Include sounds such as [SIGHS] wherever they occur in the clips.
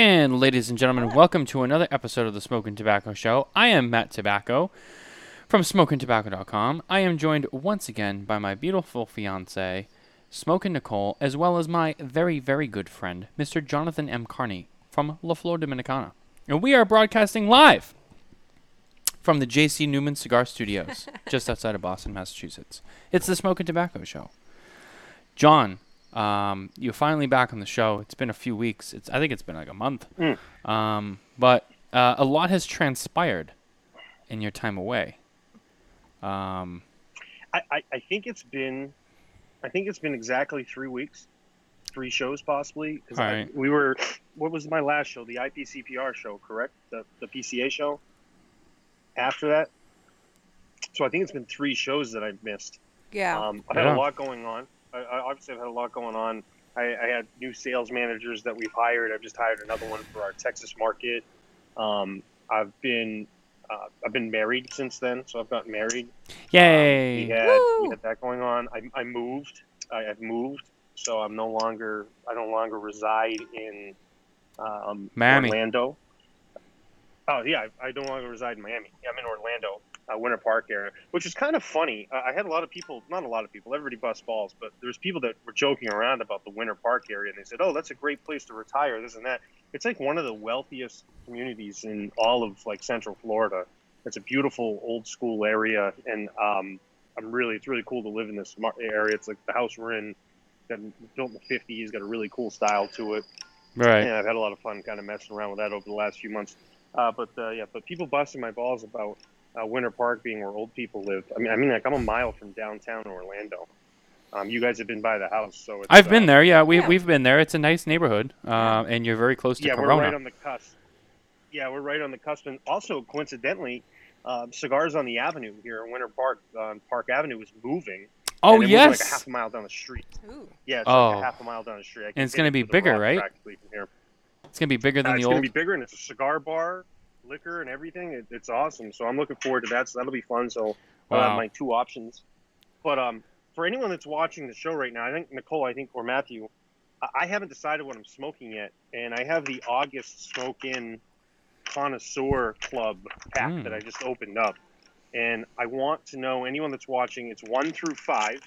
And ladies and gentlemen, welcome to another episode of the Smoking Tobacco Show. I am Matt Tobacco from SmokingTobacco.com. I am joined once again by my beautiful fiance, Smoking Nicole, as well as my very, very good friend, Mr. Jonathan M. Carney from La Flor Dominicana. And we are broadcasting live from the J.C. Newman Cigar Studios, [LAUGHS] just outside of Boston, Massachusetts. It's the Smoking Tobacco Show. John, um, you're finally back on the show. It's been a few weeks. It's I think it's been like a month. Um, but uh, a lot has transpired in your time away. Um, I, I, I think it's been, I think it's been exactly three weeks, three shows possibly. Because Alright. we were, what was my last show? The IPCPR show, correct? The the PCA show. After that, so I think it's been three shows that I've missed. Yeah. Um, I've had a lot going on. I, I obviously I've had a lot going on. I, I had new sales managers that we've hired. I've just hired another one for our Texas market. Um, I've been uh, I've been married since then, so I've gotten married. yay! Um, we had we had that going on. I, I moved. I, I've moved, so I'm no longer I no longer reside in um, Miami. Orlando. Oh yeah, I, I no longer reside in Miami. Yeah, I'm in Orlando, uh, Winter Park area, which is kind of funny. Uh, I had a lot of people, not a lot of people, everybody bust balls, but there's people that were joking around about the Winter Park area, and they said, "Oh, that's a great place to retire." This and that. It's like one of the wealthiest communities in all of like Central Florida. It's a beautiful old school area, and um, I'm really it's really cool to live in this area. It's like the house we're in, got built in the '50s, got a really cool style to it. right. Yeah, I've had a lot of fun kind of messing around with that over the last few months. Uh, but uh, yeah, but people busting my balls about uh, Winter Park being where old people live. I mean, I mean, like I'm a mile from downtown Orlando. Um, you guys have been by the house, so it's, I've uh, been there. Yeah, we Yeah. we've been there. It's a nice neighborhood, uh, and you're very close to Yeah, Corona. we're right on the cusp. Yeah, we're right on the cusp, and also coincidentally, um, Cigars on the Avenue here in Winter Park on Park Avenue is moving. oh and it yes, like a half a mile down the street. Ooh. Yeah, it's Oh. like a half a mile down the street. And it's hit gonna be bigger, right? practically from here. it's gonna be bigger than Uh, the it's old. gonna be bigger, and it's a cigar bar, liquor, and everything. It, it's awesome. So I'm looking forward to that. So that'll be fun. So I'll Wow. have my two options. But um, for anyone that's watching the show right now, I think Nicole, I think, or Matthew, I, I haven't decided what I'm smoking yet, and I have the August Smoke In Connoisseur Club pack Mm. that I just opened up, and I want to know anyone that's watching. It's one through five.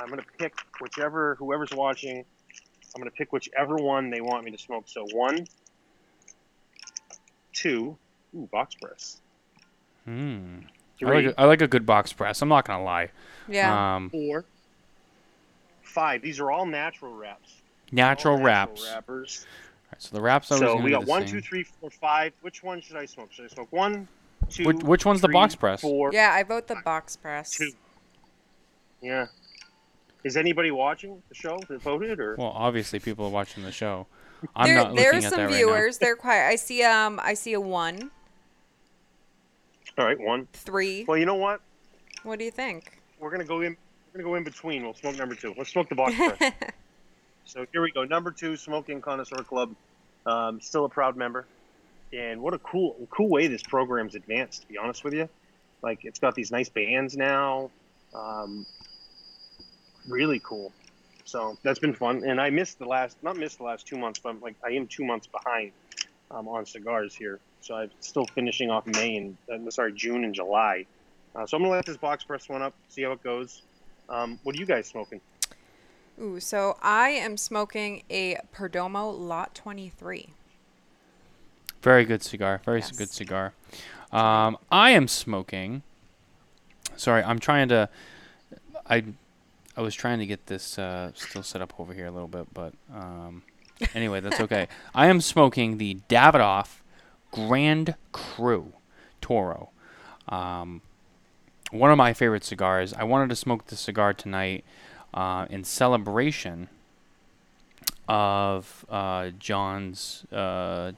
I'm gonna pick whichever whoever's watching. I'm gonna pick whichever one they want me to smoke. So one, two, ooh, box press. Hmm. I like, a, I like a good box press. I'm not gonna lie. Yeah. Um, four, five. These are all natural wraps. natural All wraps. wrappers. Alright, so the wraps always So we got the one, same. two, three, four, five. Which one should I smoke? Should I smoke one, two? Which- which one's the box press? Four. yeah, I vote the box press. Two. Yeah. Is anybody watching the show that voted or? Well, obviously people are watching the show. I'm there, not there's looking at some that right now. viewers. They're quiet. I see um I see a one, All right, one. three. Well, you know what? What do you think? We're gonna go in. We're gonna go in between. We'll smoke number two. Let's smoke the box press. [LAUGHS] So here we go. Number two, Smoking Connoisseur Club. Um, still a proud member. And what a cool, cool way this program's advanced. To be honest with you, like it's got these nice bands now. Um, really cool. So that's been fun. And I missed the last, not missed the last two months, but like I am two months behind um, on cigars here. So I'm still finishing off May and uh, sorry June and July. Uh, so I'm gonna let this box press one up, see how it goes. Um, what are you guys smoking? Ooh, so I am smoking a Perdomo Lot 23. Very good cigar. Very Yes. good cigar. Um, I am smoking. Sorry, I'm trying to. I I was trying to get this uh, still set up over here a little bit, but um, anyway, that's okay. I am smoking the Davidoff Grand Cru Toro. Um, one of my favorite cigars. I wanted to smoke this cigar tonight uh, in celebration of uh, John's uh,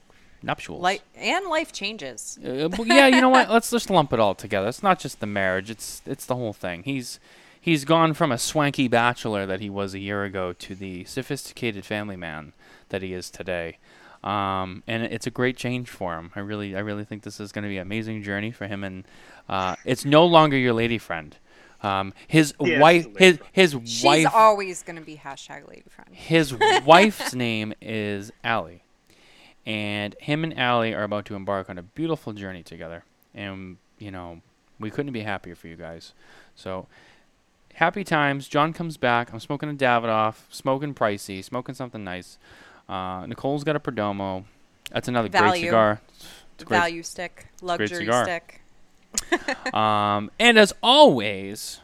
nuptials. Life and life changes. Uh, yeah, you know what? [LAUGHS] Let's just lump it all together. It's not just the marriage; it's it's the whole thing. He's he's gone from a swanky bachelor that he was a year ago to the sophisticated family man that he is today. Um, and it's a great change for him. I really, I really think this is going to be an amazing journey for him. And uh, it's no longer your lady friend. Um, his Yeah, wife, a his friend. his She's wife, always gonna be hashtag lady friend. his wife's name is Allie. and him and Allie are about to embark on a beautiful journey together. And you know, we couldn't be happier for you guys. So happy times. John comes back. I'm smoking a Davidoff, smoking pricey, smoking something nice. Uh, Nicole's got a Perdomo. That's another great cigar. Great Value stick, luxury stick. [LAUGHS] Um, and as always,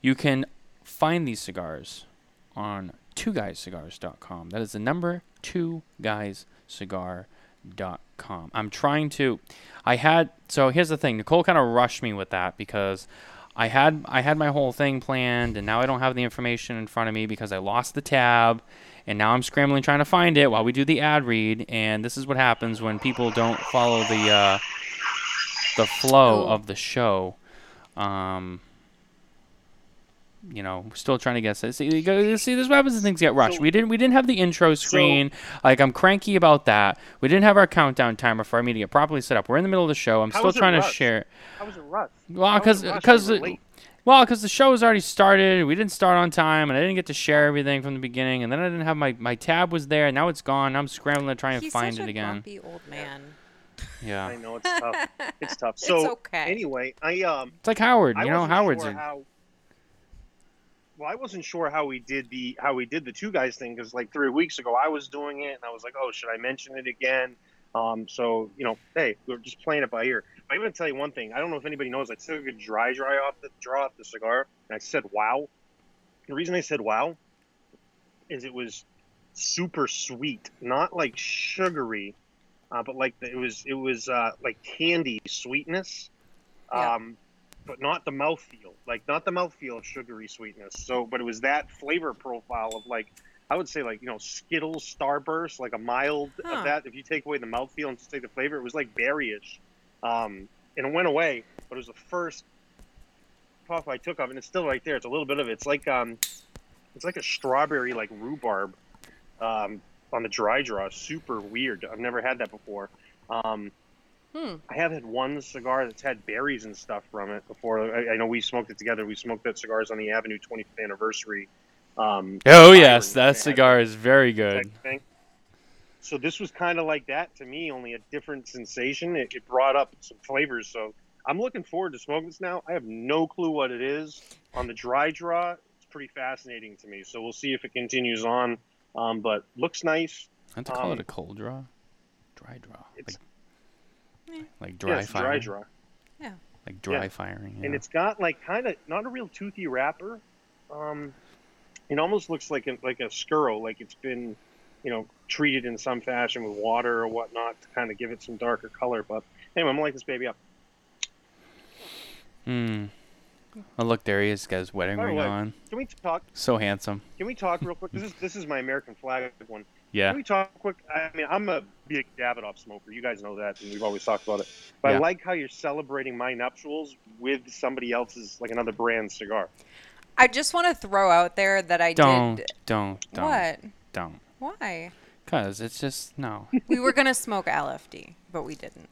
you can find these cigars on twoguyscigars.com. That is the number two guyscigar.com. I'm trying to. I had so here's the thing. Nicole kind of rushed me with that because I had I had my whole thing planned, and now I don't have the information in front of me because I lost the tab, and now I'm scrambling trying to find it while we do the ad read. And this is what happens when people don't follow the uh, the flow Cool. of the show. Um, you know, still trying to get see. Go, see, this what happens when things get rushed. So- we didn't we didn't have the intro screen. like I'm cranky about that. We didn't have our countdown timer for our meeting to get properly set up. We're in the middle of the show. I'm still was it trying to share. How was it rushed? Well, because was it rushed? because We were late. well, because the show was already started. We didn't start on time, and I didn't get to share everything from the beginning. And then I didn't have my my tab was there. and Now it's gone. I'm scrambling to try and He's find such it a again. grumpy old man. Yeah, I know it's tough. It's tough. [LAUGHS] It's So okay. anyway, I um it's like Howard. I You know, Howard's sure a, how. Well, I wasn't sure how we did the how we did the two guys thing because like three weeks ago I was doing it and I was like, oh, should I mention it again? Um, so you know, hey, we're just playing it by ear. I'm gonna tell you one thing. I don't know if anybody knows. I took a dry dry off the draw off the cigar and I said wow. The reason I said wow is it was super sweet, not like sugary, uh, but like the, it was it was uh, like candy sweetness. Yeah. Um, but not the mouthfeel, like not the mouthfeel of sugary sweetness. So, but it was that flavor profile of like, I would say like you know Skittles Starburst, like a mild Huh. of that. If you take away the mouthfeel and just take the flavor, it was like berryish, um, and it went away. But it was the first puff I took of, and it's still right there. It's a little bit of it. It's like um, it's like a strawberry like rhubarb, um, on the dry draw. Super weird. I've never had that before. Um, Hmm. I have had one cigar that's had berries and stuff from it before. I, I know we smoked it together. We smoked that cigars on the Avenue 25th anniversary. Um, Oh yes, that cigar is very good. thing. So this was kind of like that to me, only a different sensation. It, it brought up some flavors. So I'm looking forward to smoking this now. I have no clue what it is on the dry draw. It's pretty fascinating to me. So we'll see if it continues on. Um, but looks nice. I have to call um, it a cold draw, dry draw, It's- like, Like dry yeah, it's firing, dry draw. like dry Yeah. firing. and it's got like kind of not a real toothy wrapper. Um, it almost looks like a, like a skuro, like it's been, you know, treated in some fashion with water or whatnot to kind of give it some darker color. But anyway, I'm gonna light this baby up. Hmm. Oh look, there he is. Got his wedding By ring way- on. Can we talk? So handsome. Can we talk real quick? This is this is my American flag one. Yeah. Can we talk quick? I mean, I'm a big Davidoff smoker. You guys know that, and we've always talked about it. But Yeah. I like how you're celebrating my nuptials with somebody else's, like another brand cigar. I just want to throw out there that I Don't, did. don't, don't, What? don't. Why? Cause it's just no. [LAUGHS] We were gonna smoke LFD, but we didn't.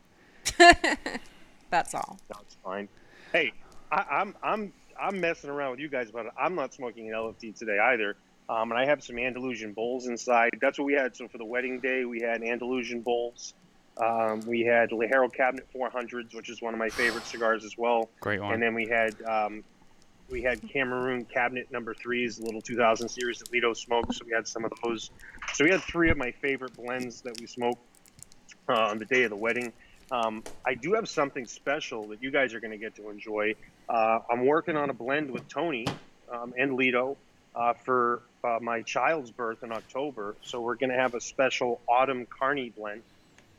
[LAUGHS] That's all. That's fine. Hey, I, I'm I'm I'm messing around with you guys about it. I'm not smoking an LFD today either. Um, and I have some Andalusian Bulls inside. That's what we had. So for the wedding day, we had Andalusian Bulls. Um, we had Ligero Cabinet 400s, which is one of my favorite cigars as well. Great one. And then we had um, we had Cameroon Cabinet Number Threes, little 2000 series that Litto smoked. So we had some of those. So we had three of my favorite blends that we smoked uh, on the day of the wedding. Um, I do have something special that you guys are going to get to enjoy. Uh, I'm working on a blend with Tony um, and Litto uh, for uh, my child's birth in October. So we're going to have a special Autumn Carney blend.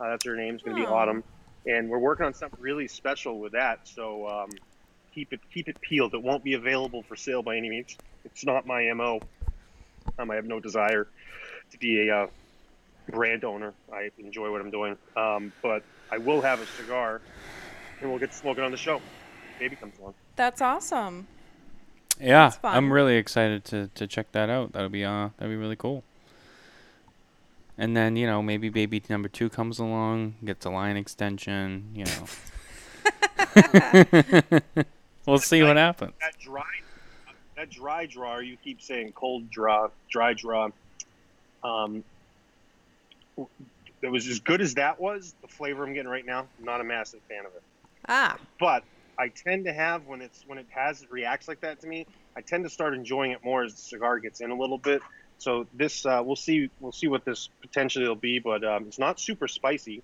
Uh, that's her name. It's going to be Oh. Autumn, and we're working on something really special with that. So um, keep it keep it peeled. It won't be available for sale by any means. It's not my mo. Um, I have no desire to be a uh, brand owner. I enjoy what I'm doing, um, but I will have a cigar, and we'll get smoking on the show. Baby comes along. That's awesome. Yeah. I'm really excited to, to check that out. That'll be uh that'll be really cool. And then you know maybe baby number two comes along, gets a line extension. You know. [LAUGHS] we'll see what happens. That dry, that dry draw. You keep saying cold draw, dry draw. Um, that was as good as that was, the flavor I'm getting right now, I'm not a massive fan of it. Ah, But I tend to have when it's when it has reacts like that to me, I tend to start enjoying it more as the cigar gets in a little bit. So this uh, we'll see we'll see what this potentially will be, but um, it's not super spicy.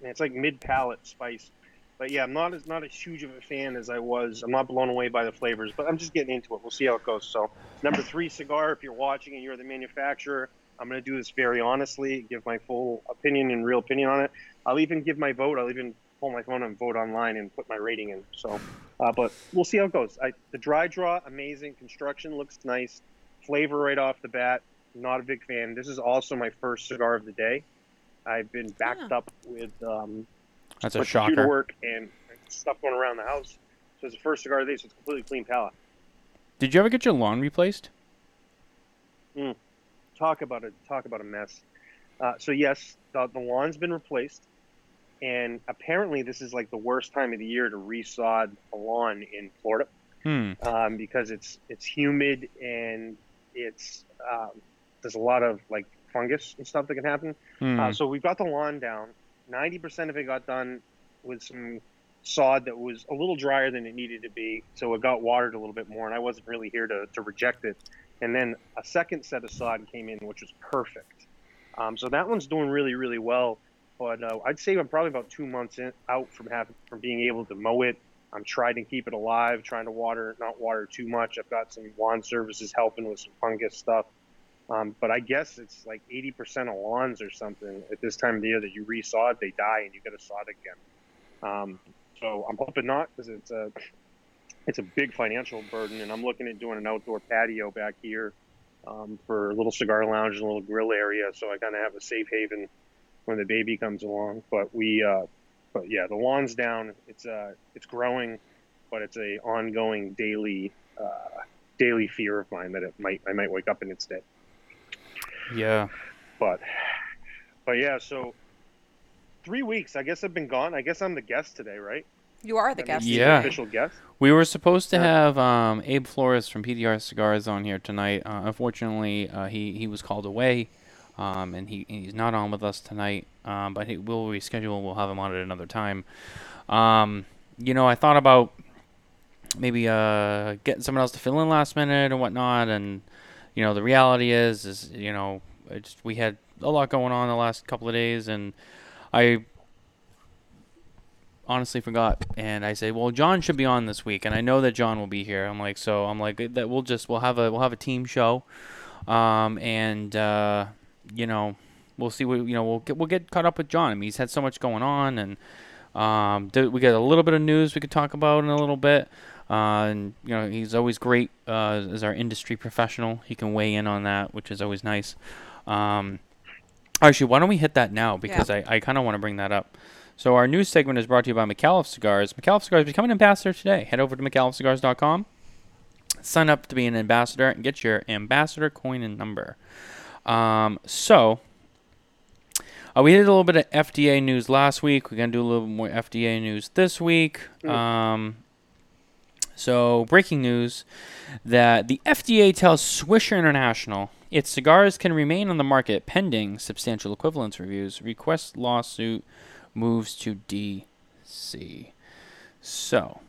And it's like mid palate spice. But yeah, I'm not as not as huge of a fan as I was. I'm not blown away by the flavors, but I'm just getting into it. We'll see how it goes. So number three cigar, if you're watching and you're the manufacturer, I'm going to do this very honestly, give my full opinion and real opinion on it. I'll even give my vote. I'll even pull my phone and vote online and put my rating in. So, uh, but we'll see how it goes. I, the dry draw, amazing. Construction looks nice. Flavor right off the bat, not a big fan. This is also my first cigar of the day. I've been backed up with um, That's a with computer shocker. work and stuff going around the house. So it's the first cigar of the day, so it's a completely clean palate. Did you ever get your lawn replaced? Talk about a talk about a mess. Uh, so yes, the, the lawn's been replaced, and apparently this is like the worst time of the year to resod a lawn in Florida Hmm. um, because it's it's humid and it's um, there's a lot of like fungus and stuff that can happen. Hmm. Uh, so we've got the lawn down. Ninety percent of it got done with some sod that was a little drier than it needed to be, so it got watered a little bit more. And I wasn't really here to, to reject it. And then a second set of sod came in, which was perfect. Um, so that one's doing really, really well. But uh, I'd say I'm probably about two months in, out from having from being able to mow it. I'm trying to keep it alive, trying to water, not water too much. I've got some lawn services helping with some fungus stuff. Um, but I guess it's like 80% of lawns or something at this time of the year that you resod, they die and you got to sod again. Um, so I'm hoping not because it's a it's a big financial burden, and I'm looking at doing an outdoor patio back here um, for a little cigar lounge and a little grill area, so I kind of have a safe haven when the baby comes along. But we, uh, but yeah, the lawn's down. It's uh, it's growing, but it's a ongoing daily uh, daily fear of mine that it might I might wake up and it's dead. yeah. But but yeah, so three weeks. I guess I've been gone. I guess I'm the guest today, right? You are the I'm guest. the Yeah. official guest. We were supposed to Yeah. have um, Abe Flores from PDR Cigars on here tonight. Uh, unfortunately, uh, he he was called away, um, and he he's not on with us tonight. Um, but he will reschedule. We'll have him on at another time. Um, you know, I thought about maybe uh, getting someone else to fill in last minute and whatnot. And you know, the reality is, is you know, it's, we had a lot going on the last couple of days, and I honestly forgot. And i say well john should be on this week and i know that john will be here. I'm like so i'm like that we'll just we'll have a we'll have a team show. Um and uh you know we'll see what you know we'll get we'll get caught up with john. I mean he's had so much going on and um th- we got a little bit of news we could talk about in a little bit. Uh, and you know he's always great uh, as our industry professional. He can weigh in on that, which is always nice. Um, actually, why don't we hit that now? Because I, I kind of want to bring that up. So our news segment is brought to you by McAuliffe Cigars. McAuliffe Cigars become an ambassador today. Head over to McAuliffeCigars.com, sign up to be an ambassador, and get your ambassador coin and number. Um, so uh, we did a little bit of FDA news last week. We're gonna do a little bit more FDA news this week. Um, so breaking news that the FDA tells Swisher International its cigars can remain on the market pending substantial equivalence reviews. Request lawsuit moves to DC. So,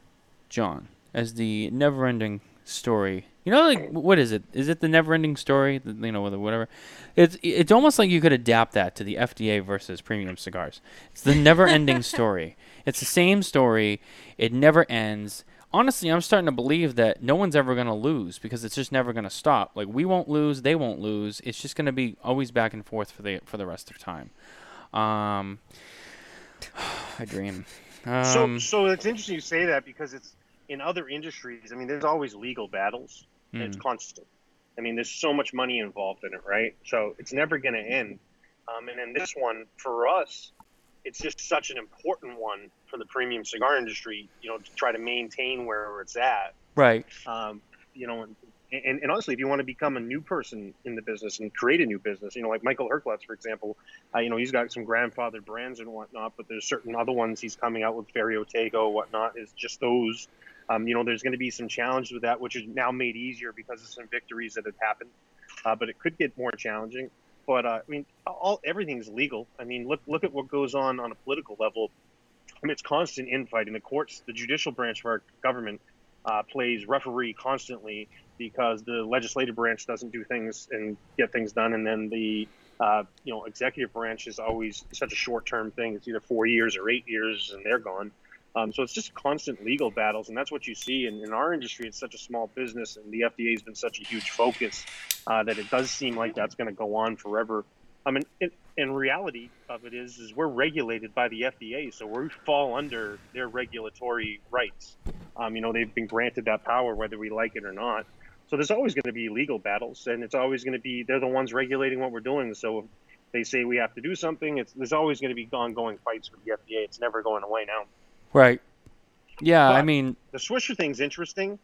John, as the never-ending story, you know, like what is it? Is it the never-ending story? The- You know, whatever. It's it's almost like you could adapt that to the FDA versus premium cigars. It's the never-ending [LAUGHS] story. It's the same story. It never ends. Honestly, I'm starting to believe that no one's ever going to lose because it's just never going to stop. Like we won't lose, they won't lose. It's just going to be always back and forth for the for the rest of time. Um, [SIGHS] I dream. so, Um, so it's interesting you say that because it's in other industries. I mean, there's always legal battles. and It's mm, constant. I mean, there's so much money involved in it, right? So it's never going to end. Um, and in this one, for us, it's just such an important one for the premium cigar industry. You know, to try to maintain where it's at. right. Um, you know, and, and, honestly, if you want to become a new person in the business and create a new business, you know, like Michael Herklots, for example, uh, you know, he's got some grandfather brands and whatnot, but there's certain other ones he's coming out with, Ferio Tego, whatnot, is just those Um, you know, there's going to be some challenges with that, which is now made easier because of some victories that have happened. Uh, but it could get more challenging. But uh, I mean, all everything's legal. I mean, look look at what goes on on a political level. I mean, it's constant infighting. The courts, the judicial branch of our government, uh, plays referee constantly because the legislative branch doesn't do things and get things done, and then the uh, you know executive branch is always such a short-term thing. It's either four years or eight years, and they're gone. Um, so it's just constant legal battles, and that's what you see in, in our industry. It's such a small business, and the FDA has been such a huge focus uh, that it does seem like that's going to go on forever. I mean, in, in reality of it is, is we're regulated by the FDA, so we fall under their regulatory rights. Um, you know, they've been granted that power whether we like it or not. So there's always going to be legal battles, and it's always going to be they're the ones regulating what we're doing. So if they say we have to do something, it's there's always going to be ongoing fights with the FDA. It's never going away now. Right. Yeah, I mean, The Swisher thing's interesting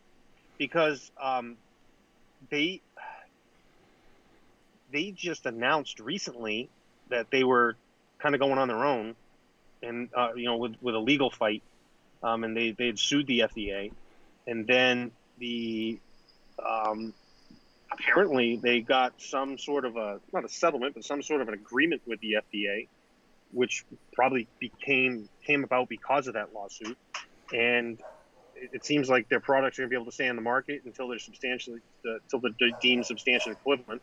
because um, they they just announced recently that they were kind of going on their own, and uh, you know, with with a legal fight, um, and they they had sued the FDA, and then the um, apparently they got some sort of a not a settlement, but some sort of an agreement with the FDA, which probably became came about because of that lawsuit, and it, seems like their products are going to be able to stay on the market until they're substantially uh, until they're deemed substantially equivalent,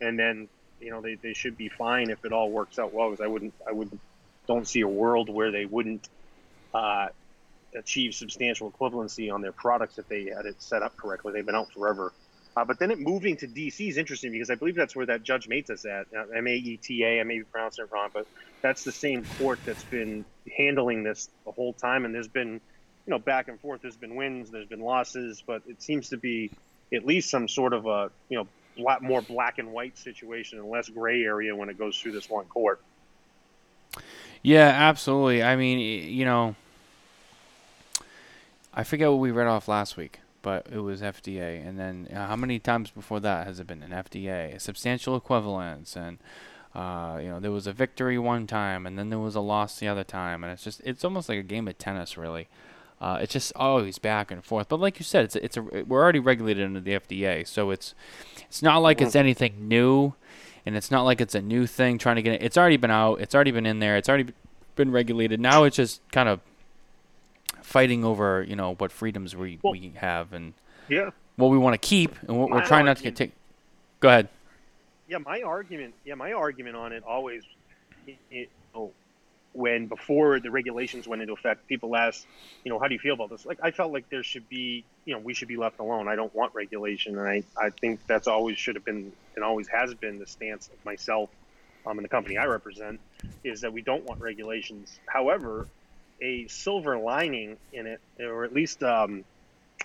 and then you know they, they should be fine if it all works out well. Because I wouldn't I would don't see a world where they wouldn't uh, achieve substantial equivalency on their products if they had it set up correctly. They've been out forever. Uh, but then it moving to DC is interesting because I believe that's where that Judge Mates is at. Uh, M A E T A. I may be pronouncing it wrong, but that's the same court that's been handling this the whole time. And there's been, you know, back and forth. There's been wins, there's been losses, but it seems to be at least some sort of a, you know, lot more black and white situation and less gray area when it goes through this one court. yeah, absolutely. I mean, you know, I forget what we read off last week, but it was FDA, and then uh, how many times before that has it been an FDA? Substantial equivalence, and uh, you know, there was a victory one time, and then there was a loss the other time, and it's just it's almost like a game of tennis, really. Uh, it's just always back and forth. But like you said, it's a, it's a we're already regulated under the FDA, so it's it's not like it's anything new, and it's not like it's a new thing trying to get it. It's already been out. It's already been in there. It's already been regulated. Now it's just kind of fighting over you know what freedoms we Well- we have and Yeah. what we want to keep and what we're My trying not to get argument- take. Go ahead. yeah my argument yeah my argument on it always it, it, oh, when before the regulations went into effect people asked you know how do you feel about this like i felt like there should be you know we should be left alone i don't want regulation and i i think that's always should have been and always has been the stance of myself um, and the company i represent is that we don't want regulations however a silver lining in it or at least um,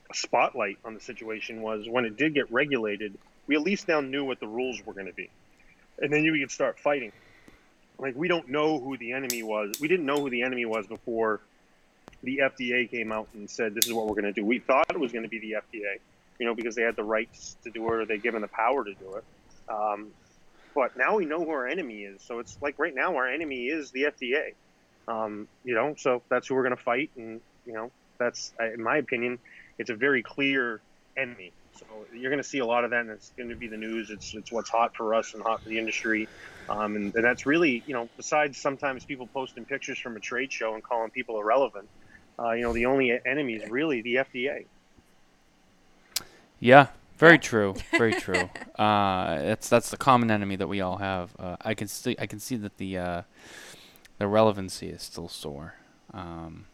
a spotlight on the situation was when it did get regulated we at least now knew what the rules were going to be. And then you could start fighting. Like, we don't know who the enemy was. We didn't know who the enemy was before the FDA came out and said, this is what we're going to do. We thought it was going to be the FDA, you know, because they had the rights to do it or they given the power to do it. Um, but now we know who our enemy is. So it's like right now, our enemy is the FDA. Um, you know, so that's who we're going to fight. And, you know, that's, in my opinion, it's a very clear enemy. So you're going to see a lot of that, and it's going to be the news. It's it's what's hot for us and hot for the industry, um, and, and that's really you know besides sometimes people posting pictures from a trade show and calling people irrelevant, uh, you know the only enemy is really the FDA. Yeah, very true. Very [LAUGHS] true. uh, that's that's the common enemy that we all have. Uh, I can see I can see that the uh, the relevancy is still sore, um,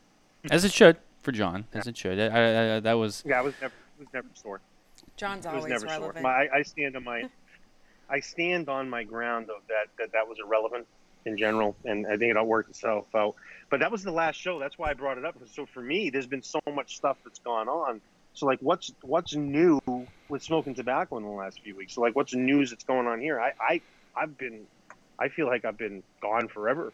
as it should for John, as it should. I, I, I, that was Yeah, I was never was never sore. John's It was always never sore. My, I, I stand on my I stand on my ground of that that that was irrelevant in general, and I think it all worked itself out. But that was the last show. That's why I brought it up. So for me, there's been so much stuff that's gone on. So like, what's what's new with smoking tobacco in the last few weeks? So like, what's news that's going on here? I I I've been I feel like I've been gone forever.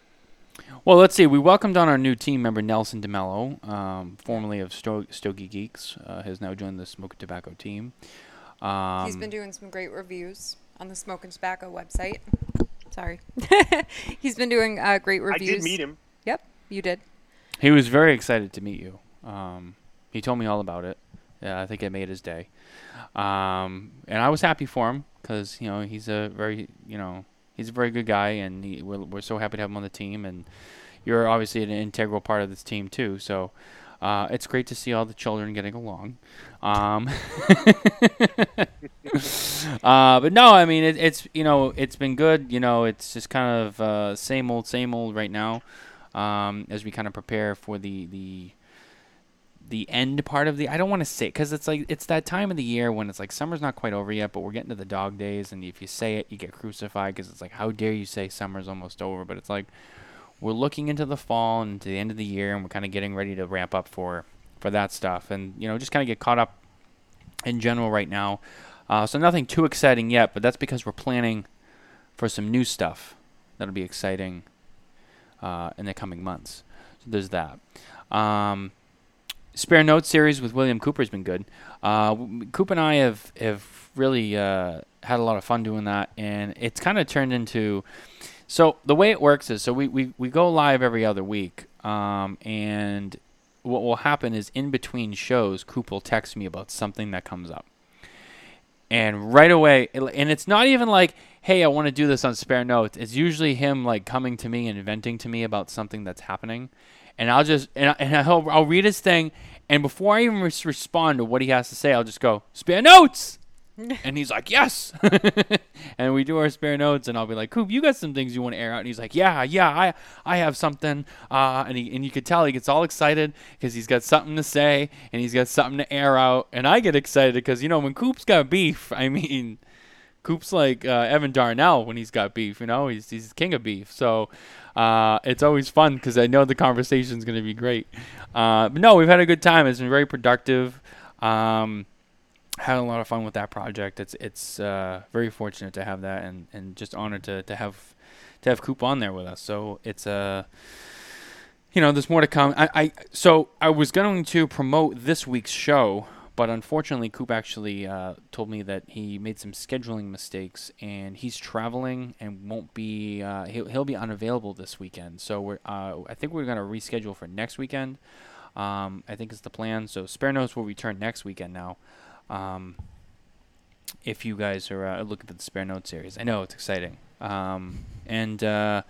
Well. Let's see. We welcomed on our new team member Nelson DeMello, um, formerly of Sto- Stogie Geeks, uh, has now joined the Smoke and Tobacco team. Um, He's been doing some great reviews on the Smoke and Tobacco website. Sorry. [LAUGHS] He's been doing uh, great reviews. I did meet him. Yep, you did. He was very excited to meet you. Um, He told me all about it. Yeah, I think it made his day. Um, and I was happy for him because you know he's a very you know he's a very good guy, and he, we're we're so happy to have him on the team. And you're obviously an integral part of this team too. So uh, it's great to see all the children getting along. Um, [LAUGHS] uh, but no, I mean it, it's you know it's been good. You know it's just kind of uh, same old, same old right now um, as we kind of prepare for the the the end part of the I don't want to say because it's like it's that time of the year when it's like summer's not quite over yet, but we're getting to the dog days, and if you say it, you get crucified because it's like how dare you say summer's almost over? But it's like we're looking into the fall and to the end of the year, and we're kind of getting ready to ramp up for for that stuff, and you know just kind of get caught up in general right now. Uh, so nothing too exciting yet, but that's because we're planning for some new stuff that'll be exciting uh, in the coming months. So there's that. Um, Spare Notes series with William Cooper has been good. Uh, Coop and I have have really uh, had a lot of fun doing that, and it's kind of turned into. So the way it works is, so we, we, we go live every other week, um, and what will happen is in between shows, Coop will text me about something that comes up, and right away, and it's not even like, hey, I want to do this on Spare Notes. It's usually him like coming to me and venting to me about something that's happening and I'll just and, I, and I'll, I'll read his thing, and before I even res- respond to what he has to say, I'll just go spare notes, [LAUGHS] and he's like yes, [LAUGHS] and we do our spare notes, and I'll be like, Coop, you got some things you want to air out, and he's like, yeah, yeah, I I have something, uh, and he and you could tell he gets all excited because he's got something to say and he's got something to air out, and I get excited because you know when Coop's got beef, [LAUGHS] I mean. Coop's like uh, Evan Darnell when he's got beef, you know, he's he's king of beef. So uh, it's always fun because I know the conversation is going to be great. Uh, but no, we've had a good time. It's been very productive. Um, had a lot of fun with that project. It's it's uh, very fortunate to have that, and, and just honored to, to have to have Coop on there with us. So it's a uh, you know, there's more to come. I, I so I was going to promote this week's show but unfortunately, Coop actually uh, told me that he made some scheduling mistakes and he's traveling and won't be. Uh, he'll, he'll be unavailable this weekend. So we're. Uh, I think we're gonna reschedule for next weekend. Um, I think is the plan. So Spare Notes will return next weekend now. Um, if you guys are uh, looking for the Spare Notes series, I know it's exciting. Um, and uh,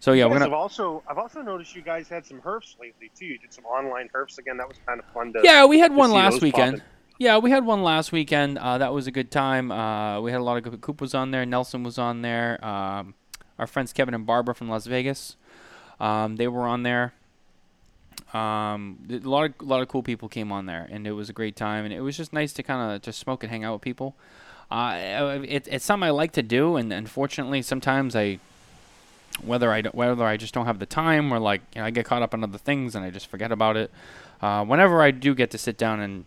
so yeah, we're gonna. I've also I've also noticed you guys had some herfs lately too. You did some online herfs again. That was kind of fun to. Yeah, we had one last weekend. popping. Yeah, we had one last weekend. Uh, that was a good time. Uh, we had a lot of good. Coop was on there. Nelson was on there. Um, our friends Kevin and Barbara from Las Vegas, um, they were on there. Um, a lot of a lot of cool people came on there, and it was a great time. And it was just nice to kind of just smoke and hang out with people. Uh, it, it's something I like to do, and unfortunately, sometimes I whether I whether I just don't have the time or like you know, I get caught up on other things and I just forget about it. Uh, whenever I do get to sit down and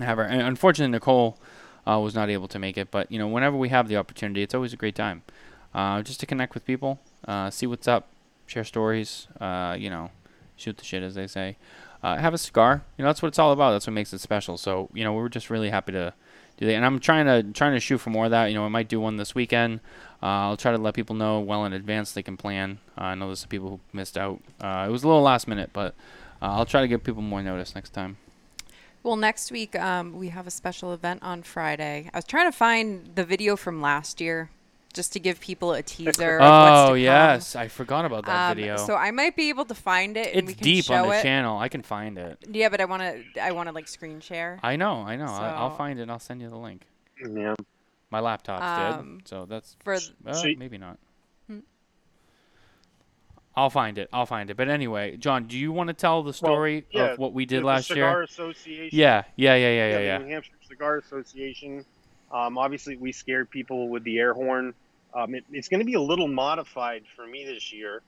have her, and unfortunately Nicole uh, was not able to make it, but you know whenever we have the opportunity, it's always a great time, uh, just to connect with people, uh, see what's up, share stories, uh, you know, shoot the shit as they say, uh, have a cigar. You know that's what it's all about. That's what makes it special. So you know we were just really happy to do that, and I'm trying to trying to shoot for more of that. You know I might do one this weekend. Uh, I'll try to let people know well in advance they can plan. Uh, I know there's some people who missed out. Uh, it was a little last minute, but uh, I'll try to give people more notice next time. Well, next week um, we have a special event on Friday. I was trying to find the video from last year, just to give people a teaser. of what's to Oh come. yes, I forgot about that Um, video. So I might be able to find it. and it's we can deep show on the it. channel. I can find it. Yeah, but I want to. I want to like screen share. I know, I know. I, I'll find it. and I'll send you the link. Yeah. My laptop's Um, dead, so that's for uh, So y- maybe not. Hmm. I'll find it. I'll find it. But anyway, John, do you want to tell the story yeah, of what we The- did the last Cigar year? Association. Yeah, yeah, yeah, yeah, yeah, the yeah. New Hampshire Cigar Association. Um, obviously, we scared people with the air horn. Um, it, it's going to be a little modified for me this year,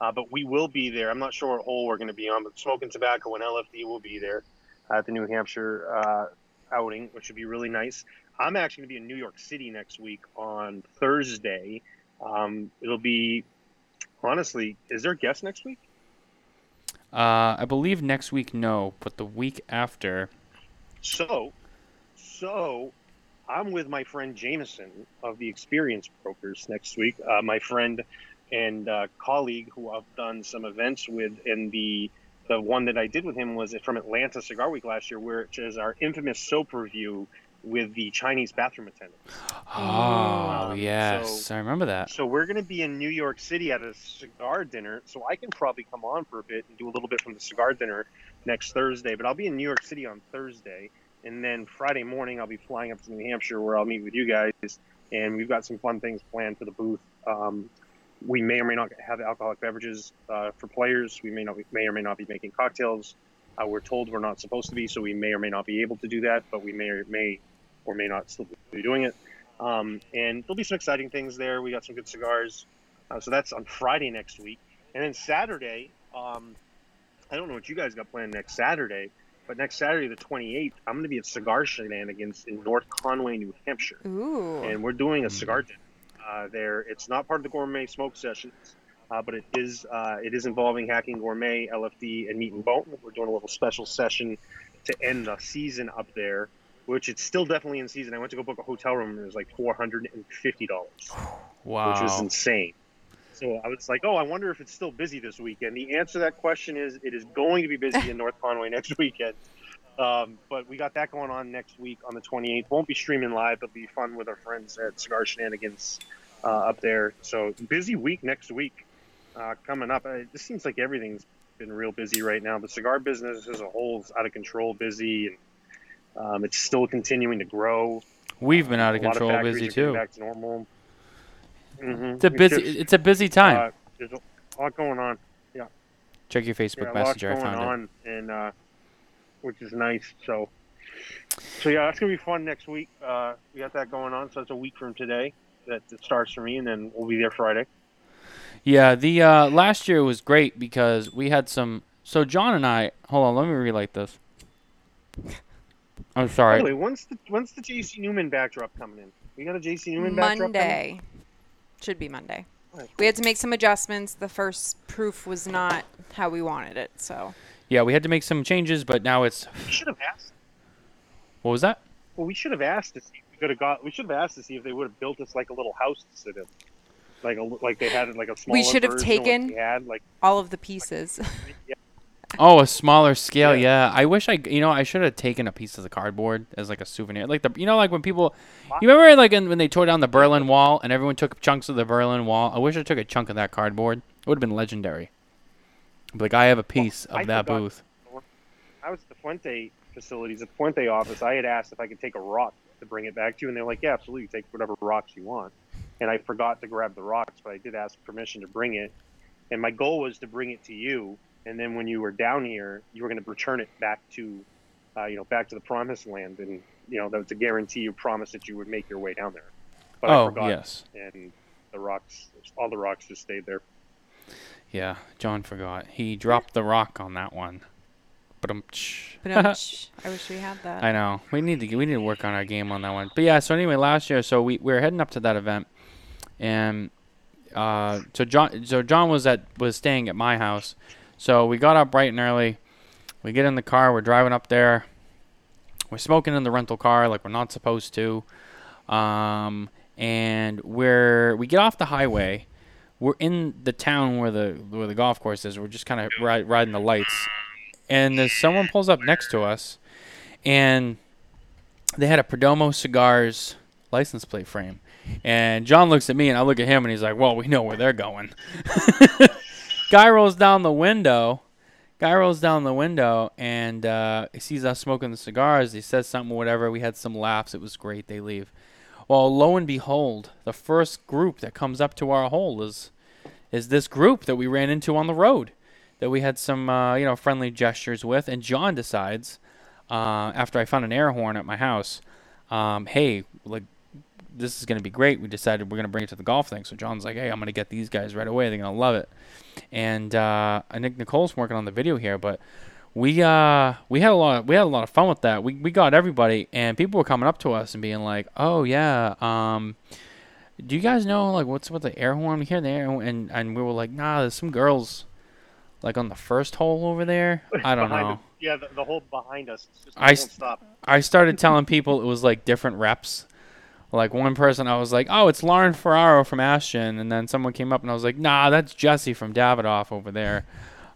uh, but we will be there. I'm not sure what hole we're going to be on, but Smoking Tobacco and LFD will be there at the New Hampshire uh, outing, which would be really nice. I'm actually going to be in New York City next week on Thursday. Um, it'll be, honestly, is there a guest next week? Uh, I believe next week, no, but the week after. So, so I'm with my friend Jameson of the Experience Brokers next week. Uh, my friend and uh, colleague who I've done some events with and the the one that I did with him was from Atlanta Cigar Week last year, which is our infamous soap review with the Chinese bathroom attendant. Oh Um, yes, so- I remember that. So we're going to be in New York City at a cigar dinner. So I can probably come on for a bit and do a little bit from the cigar dinner next Thursday. But I'll be in New York City on Thursday, and then Friday morning I'll be flying up to New Hampshire where I'll meet with you guys, and we've got some fun things planned for the booth. Um, we may or may not have alcoholic beverages uh, for players. We may not, may or may not be making cocktails. Uh, we're told we're not supposed to be, so we may or may not be able to do that. But we may or may or may not still be doing it. Um, and there'll be some exciting things there. We got some good cigars. Uh, so that's on Friday next week. And then Saturday, um, I don't know what you guys got planned next Saturday, but next Saturday, the 28th, I'm going to be at Cigar Shenanigans in North Conway, New Hampshire. Ooh. And we're doing a cigar dinner uh, there. It's not part of the gourmet smoke sessions, uh, but it is uh, it is involving Hacking Gourmet, LFD, and Meat and Bone. We're doing a little special session to end the season up there, which it's still definitely in season. I went to go book a hotel room and it was like four hundred and fifty dollars, Wow. which was insane. So I was like, oh, I wonder if it's still busy this weekend. The answer to that question is it is going to be busy in North Conway [LAUGHS] next weekend. Um, but we got that going on next week on the 28th. Won't be streaming live, but be fun with our friends at Cigar Shenanigans uh, up there. So busy week next week uh, coming up. Uh, It just seems like everything's been real busy right now. The cigar business as a whole is out of control, busy, and um, it's still continuing to grow. We've been out of control, factories busy too. Back to normal. Mhm. It's a busy. just, It's a busy time. uh, there's a lot going on. Yeah. Check your Facebook yeah, lots Messenger. I going found it. on, and uh, which is nice. So, so yeah, that's gonna be fun next week. Uh, we got that going on. So it's a week from today that it starts for me, and then we'll be there Friday. Yeah, the uh, last year was great because we had some. So John and I, hold on, let me relight this. I'm By sorry. the way, when's the when's the JC Newman backdrop coming in? We got a JC Newman backdrop coming? Monday. Should be Monday. Alright, We had to make some adjustments. The first proof was not how we wanted it, so Yeah, we had to make some changes, but now it's. We should have asked. What was that? Well, we should have asked to see. If we could have got. We should have asked to see if they would have built us like a little house to sit in, like a like they had like a small. We should have taken- We had like all of the pieces. [LAUGHS] Oh, a smaller scale. Yeah. Yeah. I wish I, you know, I should have taken a piece of the cardboard as like a souvenir. Like the, you know, like when people, you remember like in, when they tore down the Berlin Wall and everyone took chunks of the Berlin Wall. I wish I took a chunk of that cardboard. It would have been legendary. But Like I have a piece I of that booth. I was at the Fuente facilities, at the Fuente office. I had asked if I could take a rock to bring it back to you, and they're like, "Yeah, absolutely, take whatever rocks you want." And I forgot to grab the rocks, but I did ask permission to bring it. And my goal was to bring it to you, and then when you were down here, you were going to return it back to, uh, you know, back to the promised land, and you know that was a guarantee you promised that you would make your way down there. But I Oh forgot, yes, and the rocks, all the rocks just stayed there. yeah. John forgot. He dropped the rock on that one. But But [LAUGHS] I wish we had that. I know. We need to we need to work on our game on that one. But yeah, so anyway, last year, so we, we were heading up to that event, and uh, so John so John was at was staying at my house, so we got up bright and early. We get in the car. We're driving up there. We're smoking in the rental car like we're not supposed to, um, and we're we get off the highway. We're in the town where the where the golf course is. We're just kind of ri- riding the lights, and there's someone pulls up next to us, and they had a Perdomo Cigars license plate frame. And John looks at me, and I look at him, and he's like, "Well, we know where they're going." [LAUGHS] Guy rolls down the window. Guy rolls down the window, and uh, he sees us smoking the cigars. He says something, whatever. We had some laughs. It was great. They leave. Well, lo and behold, the first group that comes up to our hole is is this group that we ran into on the road, that we had some uh, you know friendly gestures with. And John decides, uh, after I found an air horn at my house, um, hey, like this is gonna be great. We decided we're gonna bring it to the golf thing. So John's like, hey, I'm gonna get these guys right away. They're gonna love it. And uh, I think Nicole's working on the video here, but we uh we had a lot of, we had a lot of fun with that. We we got everybody, and people were coming up to us and being like, oh yeah, um. Do you guys know like what's with the air horn here? and There and and we were like, nah, there's some girls, like on the first hole over there. [LAUGHS] I don't know. yeah, the, the whole behind us. It's just, I I s- won't stop. I started telling people it was like different reps. Like one person, I was like, "Oh, it's Lauren Ferraro from Ashton," and then someone came up and I was like, "Nah, that's Jesse from Davidoff over there."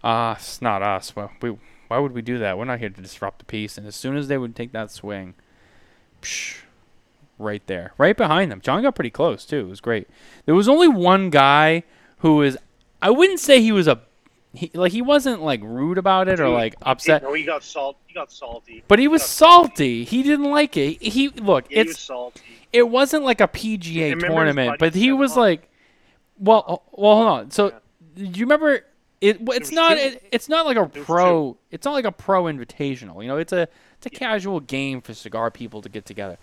Uh, it's not us. Well, we why would we do that? We're not here to disrupt the peace. And as soon as they would take that swing, psh, right there, right behind them. John got pretty close too. It was great. There was only one guy who was. I wouldn't say he was a. He, like he wasn't like rude about it or like upset, No, he got salt. He got salty. but he was got salty. He didn't like it. He look. Yeah, he was it's salty. it wasn't like a PGA tournament, but he was like, well, oh, well, hold on. So, Yeah. do you remember? It it's was not it, it's not like a was pro. It's not like a pro invitational. You know, it's a it's a casual game for cigar people to get together.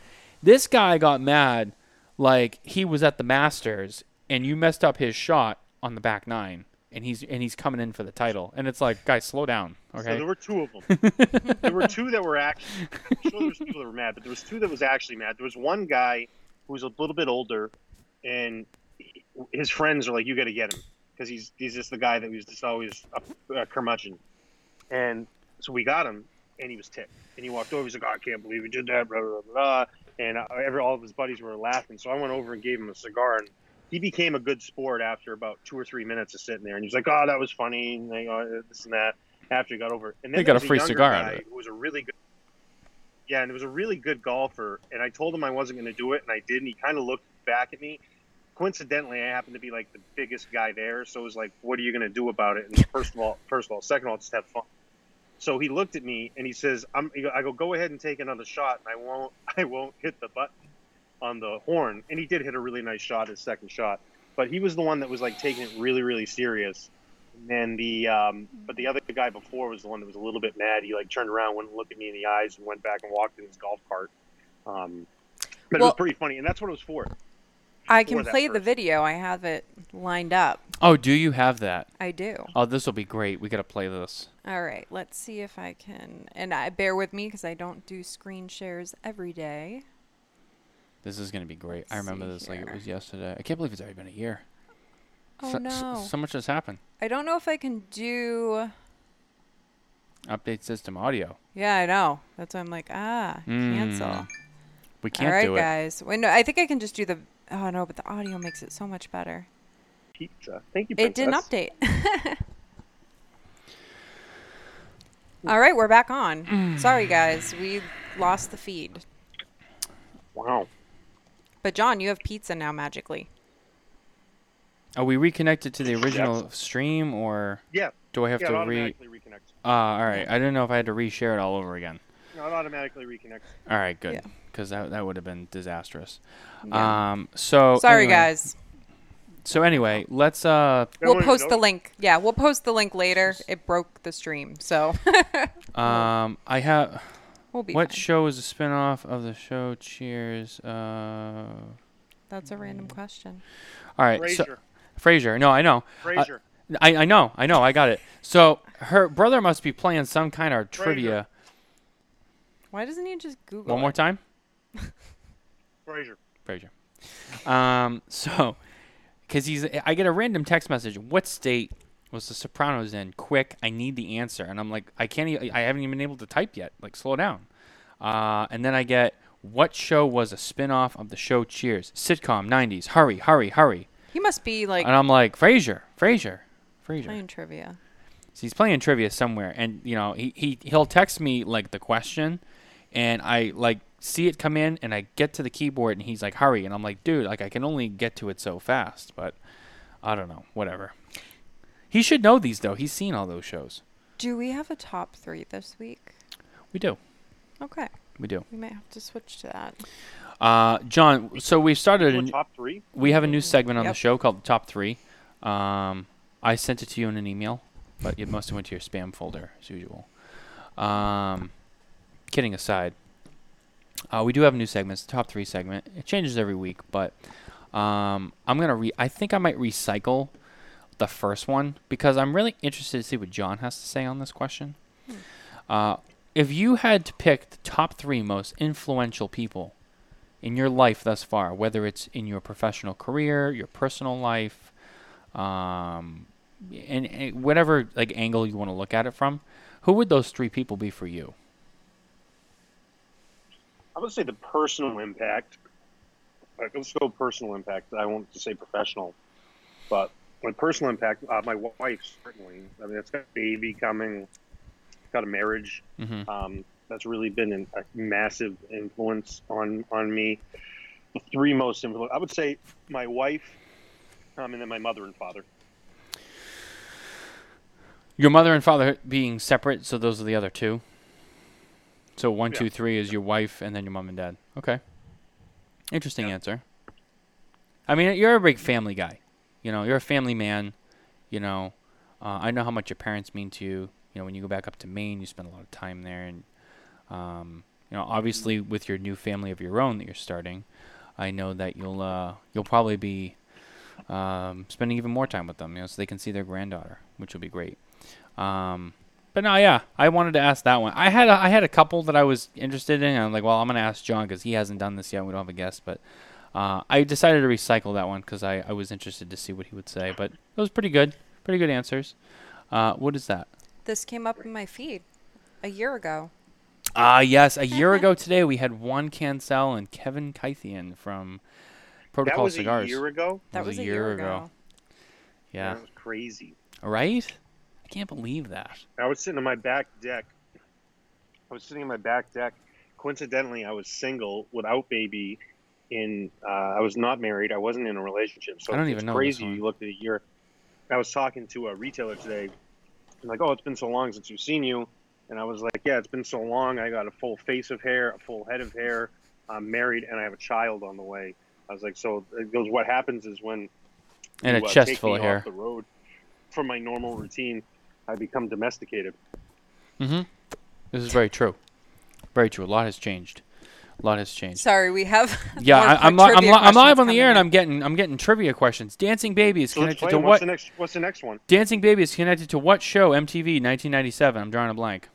This guy got mad, like he was at the Masters, and you messed up his shot on the back nine, and he's and he's coming in for the title, and it's like, guys, slow down, So okay? there were two of them. [LAUGHS] there were two that were actually. I'm sure there was people that were mad, but there was two that was actually mad. There was one guy who was a little bit older, and he- his friends are like, "You got to get him," because he's he's just the guy that was just always a, a curmudgeon. And so we got him, and he was ticked. And he walked over. He's like, oh, "I can't believe he did that." Blah blah blah. blah. And uh, every all of his buddies were laughing. So I went over and gave him a cigar, and he became a good sport after about two or three minutes of sitting there. And he was like, "Oh, that was funny," and like, oh, this and that. After he got over, it. and then They got a free younger cigar out of it. Who was a really good. Yeah, and it was a really good golfer. And I told him I wasn't going to do it, and I did. And he kind of looked back at me. Coincidentally, I happened to be like the biggest guy there, so it was like, "What are you going to do about it?" And first of all, first of all, second of all, just have fun. So he looked at me and he says, "I'm." I go, "Go ahead and take another shot, and I won't. [LAUGHS] I won't hit the button on the horn." And he did hit a really nice shot, his second shot. But he was the one that was like taking it really, really serious. And then the, um, but the other guy before was the one that was a little bit mad. He like turned around, wouldn't look at me in the eyes, and went back and walked in his golf cart. Um, but it was pretty funny, and that's what it was for. I can that play the video. I have it lined up. Oh, do you have that? I do. Oh, this will be great. We gotta play this. All right, let's see if I can. And I bear with me because I don't do screen shares every day. This is gonna be great. I Let's remember see this like it was yesterday. I can't believe it's already been a year. Oh so, no! so, so much has happened. I don't know if I can do. Update system audio. Yeah, I know. That's why I'm like, ah, cancel. Mm, We can't All right, do it. guys. Wait, no, I think I can just do the. Oh no, but the audio makes it so much better. Pizza. Thank you. It didn't update. [LAUGHS] All right, we're back on. [SIGHS] Sorry, guys, we lost the feed. Wow. But John, you have pizza now magically. Are we reconnected to the original stream, or Yeah. do I have yeah, it to re? automatically reconnects. Ah, all right. I didn't know if I had to reshare it all over again. No, it automatically reconnects. All right, good. Yeah. Because that that would have been disastrous. Yeah. Um. So Sorry, anyway- guys. So anyway, let's uh We'll post the link. Yeah, we'll post the link later. It broke the stream, so [LAUGHS] um I have we'll be what fine. show is a spin-off of the show Cheers? Uh. That's a random question. All right. Frasier. So Frasier. No, I know. Frasier. I, I know, I know, I got it. So her brother must be playing some kind of trivia. Why doesn't he just Google? One more time, [LAUGHS] Frasier. Frasier. Um, [LAUGHS] so, because he's, I get a random text message. What state was The Sopranos in? Quick, I need the answer. And I'm like, I can't, e- I haven't even been able to type yet. Like, slow down. Uh, and then I get, what show was a spin-off of the show Cheers? Sitcom, 90s. Hurry, hurry, hurry. He must be like and I'm like, Frasier, Frasier, Frasier. playing trivia. So he's playing trivia somewhere, and you know he, he he'll text me like the question, and I like see it come in, and I get to the keyboard, and he's like, "Hurry!" and I'm like, "Dude, like I can only get to it so fast." But I don't know, whatever. He should know these though. He's seen all those shows. Do we have a top three this week? We do, Okay, we do. we might have to switch to that. Uh, John, so we've started. A, top three. we have a new segment on the show called the Top Three. Um, I sent it to you in an email, but it must have went to your spam folder as usual. Um, kidding aside, uh, we do have a new segment. It's the Top Three segment. It changes every week, but um, I'm gonna re. I think I might recycle the first one because I'm really interested to see what John has to say on this question. Uh, if you had to pick the top three most influential people in your life thus far, whether it's in your professional career, your personal life, um, and, and whatever like angle you want to look at it from, who would those three people be for you? I would say the personal impact. Like, let's go personal impact. I won't say professional, but my personal impact, uh, my wife certainly. I mean, it's got a baby coming, got a marriage. hmm Um, that's really been an, a massive influence on on me. The three most influence, I would say, my wife, um, and then my mother and father. Your mother and father being separate, so those are the other two. So one, Yeah. two, three is your wife, and then your mom and dad. Okay. Interesting Yeah. answer. I mean, you're a big family guy. You know, you're a family man. You know, uh, I know how much your parents mean to you. You know, when you go back up to Maine, you spend a lot of time there, and um, you know, obviously with your new family of your own that you're starting, I know that you'll uh, you'll probably be um, spending even more time with them. You know, so they can see their granddaughter, which will be great. Um, but no, yeah, I wanted to ask that one. I had a, I had a couple that I was interested in. I'm like, well, I'm gonna ask John because he hasn't done this yet. We don't have a guest, but uh, I decided to recycle that one because I, I was interested to see what he would say. But it was pretty good, pretty good answers. Uh, what is that? This came up in my feed a year ago. Ah, yes, a year ago [LAUGHS] today we had Juan Cancel and Kevin Kythian from Protocol That Protocol was Cigars. a year ago. That was was, a a year year, ago. ago. Yeah, That was crazy. right. I can't believe that. I was sitting on my back deck. I was sitting on my back deck. Coincidentally, I was single without baby. In uh, I was not married. I wasn't in a relationship. So I don't it's even know crazy. You looked at a year. I was talking to a retailer today. I'm like, oh, it's been so long since we've seen you. And I was like, yeah, it's been so long. I got a full face of hair, a full head of hair. I'm married, and I have a child on the way. I was like, so it goes. What happens is when And a you, uh, chest take full of hair. off the road from my normal routine, I become domesticated. Mm-hmm. This is very true. Very true. A lot has changed. A lot has changed. Sorry, we have. [LAUGHS] Yeah, more I, I'm, li- I'm, li- I'm live on the air, and I'm getting I'm getting trivia questions. Dancing Baby is So let's connected play to 'em. what? What's the next? What's the next one? Dancing Baby is connected to what show? MTV, 1997. I'm drawing a blank.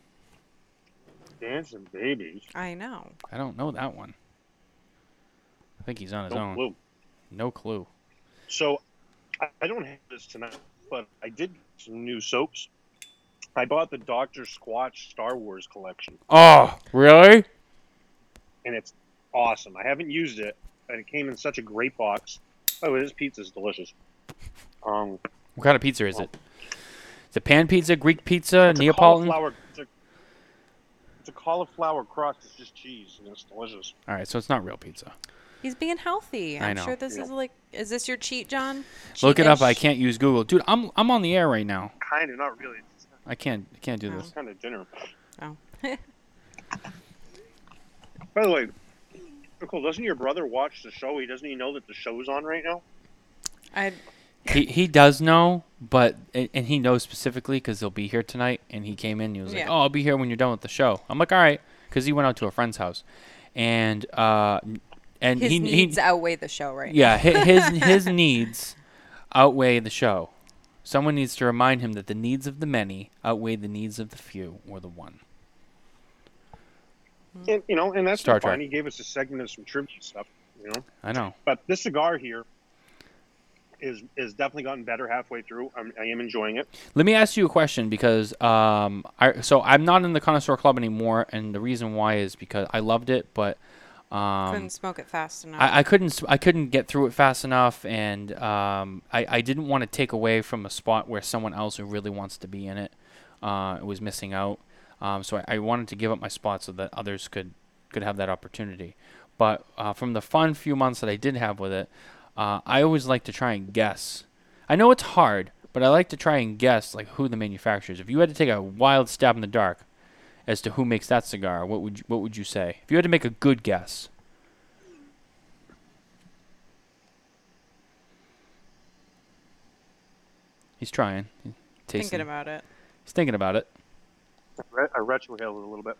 Dancing babies. I know. I don't know that one. I think he's on his No own. clue. No clue. So I, I don't have this tonight, but I did get some new soaps. I bought the Doctor Squatch Star Wars collection, Oh, really? And it's awesome. I haven't used it, and it came in such a great box. Oh, this pizza is delicious. Um, What kind of pizza is it? It's a pan pizza, Greek pizza, it's a Neapolitan. cauliflower. It's a, it's a cauliflower crust. It's just cheese, and it's delicious. All right, so it's not real pizza. He's being healthy. I I'm know. sure this Yeah. is like. Is this your cheat, John? Look it up. I can't use Google, dude. I'm I'm on the air right now. Kind of, not really. I can't I can't do Oh. this. kind of dinner. Oh. [LAUGHS] By the way, Nicole, doesn't your brother watch the show? He doesn't he know that the show's on right now? I. He he does know, but and and he knows specifically because he'll be here tonight. And he came in. and He was like, Yeah. "Oh, I'll be here when you're done with the show." I'm like, "All right," because he went out to a friend's house, and uh, and His he needs he outweigh the show right now. yeah hi- his [LAUGHS] his needs outweigh the show. Someone needs to remind him that the needs of the many outweigh the needs of the few or the one. And you know, and that's Star been fine. Trek. He gave us a segment of some tribute stuff, you know. I know. But this cigar here is is definitely gotten better halfway through. I'm, I am enjoying it. Let me ask you a question because um, I so I'm not in the connoisseur club anymore, and the reason why is because I loved it, but um, Couldn't smoke it fast enough. I, I couldn't s- I couldn't get through it fast enough, and um, I I didn't want to take away from a spot where someone else who really wants to be in it uh, was missing out. Um, so I, I wanted to give up my spot so that others could could have that opportunity. But uh, from the fun few months that I did have with it, uh, I always like to try and guess. I know it's hard, but I like to try and guess like who the manufacturer is. If you had to take a wild stab in the dark as to who makes that cigar, what would you, what would you say? If you had to make a good guess. He's trying. He's tasting. Thinking about it. He's thinking about it. I, re- retrohaled it a little bit.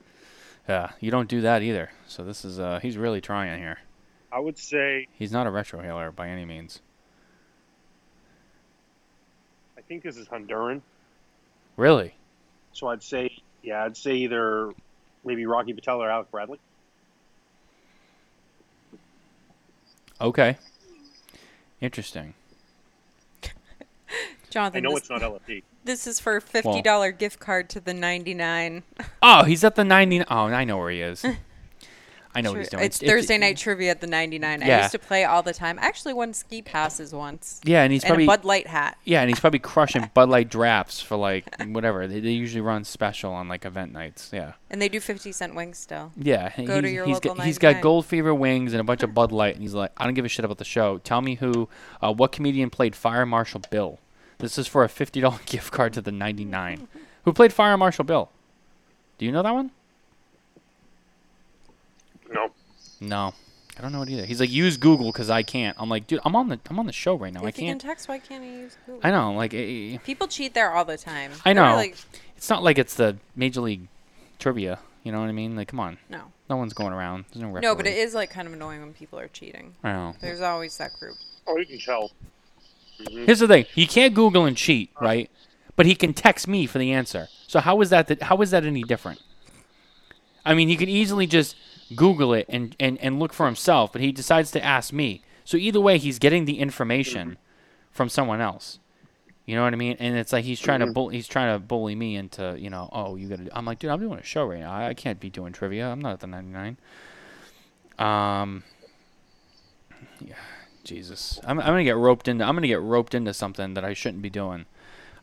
Yeah, you don't do that either. So this is uh he's really trying here. I would say He's not a retrohaler by any means. I think this is Honduran. Really? So I'd say yeah, I'd say either maybe Rocky Patel or Alec Bradley. Okay. Interesting. [LAUGHS] Jonathan, I know this, it's not LFD. This is for a fifty dollar gift card to the ninety nine. Oh, he's at the 90. Oh, I know where he is. [LAUGHS] I know what he's doing. It's Thursday night trivia at the 99. I used to play all the time. I actually won ski passes once. Yeah, and he's and probably a Bud Light hat. yeah, and he's probably crushing [LAUGHS] Bud Light drafts for like whatever. They, they usually run special on like event nights. Yeah. And they do 50 cent wings still. Yeah, Go to your he's local got, he's got gold fever wings and a bunch of Bud Light, and he's like, I don't give a shit about the show. Tell me who, uh, what comedian played Fire Marshal Bill? This is for a fifty dollar [LAUGHS] gift card to the ninety nine. who played Fire Marshal Bill? Do you know that one? No. No, I don't know it either. He's like, use Google because I can't. I'm like, dude, I'm on the I'm on the show right now. I if you can can't. text, why can't he use Google? I know, like, eh, People cheat there all the time. I know. Like, it's not like it's the Major League Trivia. You know what I mean? Like, come on, no. no one's going around. There's no referee. No, but it is like kind of annoying when people are cheating. I know. There's always that group. Oh, you can tell. Mhm. Here's the thing: he can't Google and cheat, right? But he can text me for the answer. So how is that? That how is that any different? I mean, he could easily just Google it and, and, and look for himself, but he decides to ask me. So either way, he's getting the information from someone else. You know what I mean? And it's like he's trying to bull, he's trying to bully me into you know oh you gotta. I'm like dude, I'm doing a show right now. I, I can't be doing trivia. I'm not at the 99. Um. Yeah, Jesus, I'm I'm gonna get roped into I'm gonna get roped into something that I shouldn't be doing.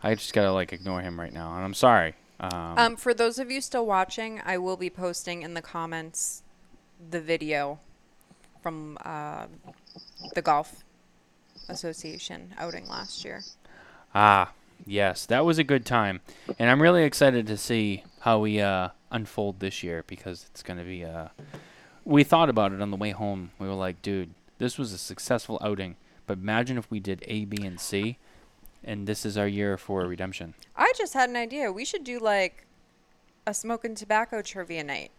I just gotta like ignore him right now, and I'm sorry. Um, Um, for those of you still watching, I will be posting in the comments the video from uh, the golf association outing last year. ah, yes, that was a good time, and I'm really excited to see how we uh, unfold this year because it's gonna be. Uh, we thought about it on the way home. We were like, dude, this was a successful outing, but imagine if we did A, B, and C, and this is our year for redemption. I just had an idea. We should do like a smoking tobacco trivia night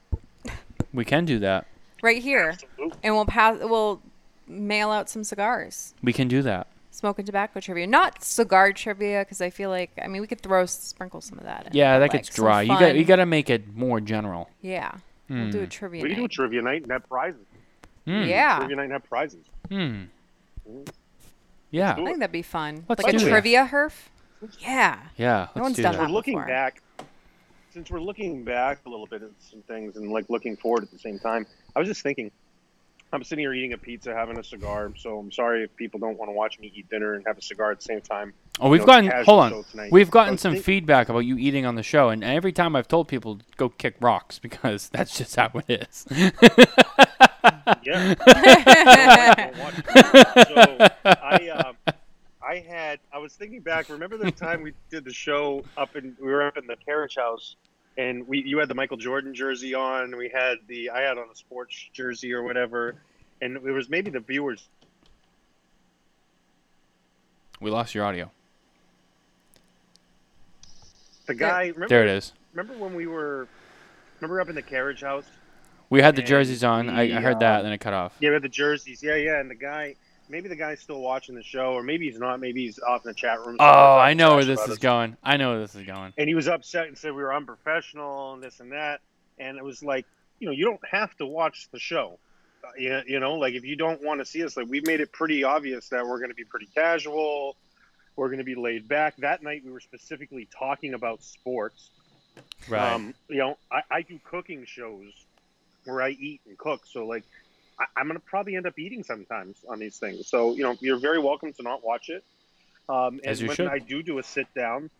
We can do that. right here, Absolutely. and we'll pass. We'll mail out some cigars. We can do that. Smoking tobacco trivia, not cigar trivia, because I feel like I mean we could throw sprinkle some of that. in, Yeah, that like, gets dry. You got you got to make it more general. Yeah, we'll do a Hmm. trivia We can do a night. trivia night and have prizes. Hmm. Yeah, Trivia night and have prizes. Hmm. Yeah. I think that'd be fun. Let's like a it. trivia herf. Yeah. Yeah. No let's one's do done that. We're looking before. back, since we're looking back a little bit at some things and like looking forward at the same time. I was just thinking, I'm sitting here eating a pizza, having a cigar. So I'm sorry if people don't want to watch me eat dinner and have a cigar at the same time. Oh, we've know, gotten hold on. We've gotten some think- feedback about you eating on the show, and every time I've told people go kick rocks because [LAUGHS] that's just how it is. [LAUGHS] [LAUGHS] Yeah. Don't watch it. so I, um, I had, I was thinking back. Remember the time we did the show up in, we were up in the carriage house, and we, you had the Michael Jordan jersey on. We had the, I had on a sports jersey or whatever, and it was maybe the viewers. we lost your audio. The guy, remember, There it is. remember when we were, remember up in the carriage house? We had the jerseys on. I, I the, heard that, um, then it cut off. Yeah, we had the jerseys. Yeah, yeah, and the guy. Maybe the guy's still watching the show, or maybe he's not. Maybe he's off in the chat room. Oh, I know where this is us. going. I know where this is going. and he was upset and said we were unprofessional and this and that and it was like you know you don't have to watch the show Uh, you, you know like if you don't want to see us like we've made it pretty obvious that we're going to be pretty casual we're going to be laid back that night we were specifically talking about sports Right. um, you know I, I do cooking shows where i eat and cook so like I, i'm going to probably end up eating sometimes on these things so you know you're very welcome to not watch it um, and As you when should. i do do a sit down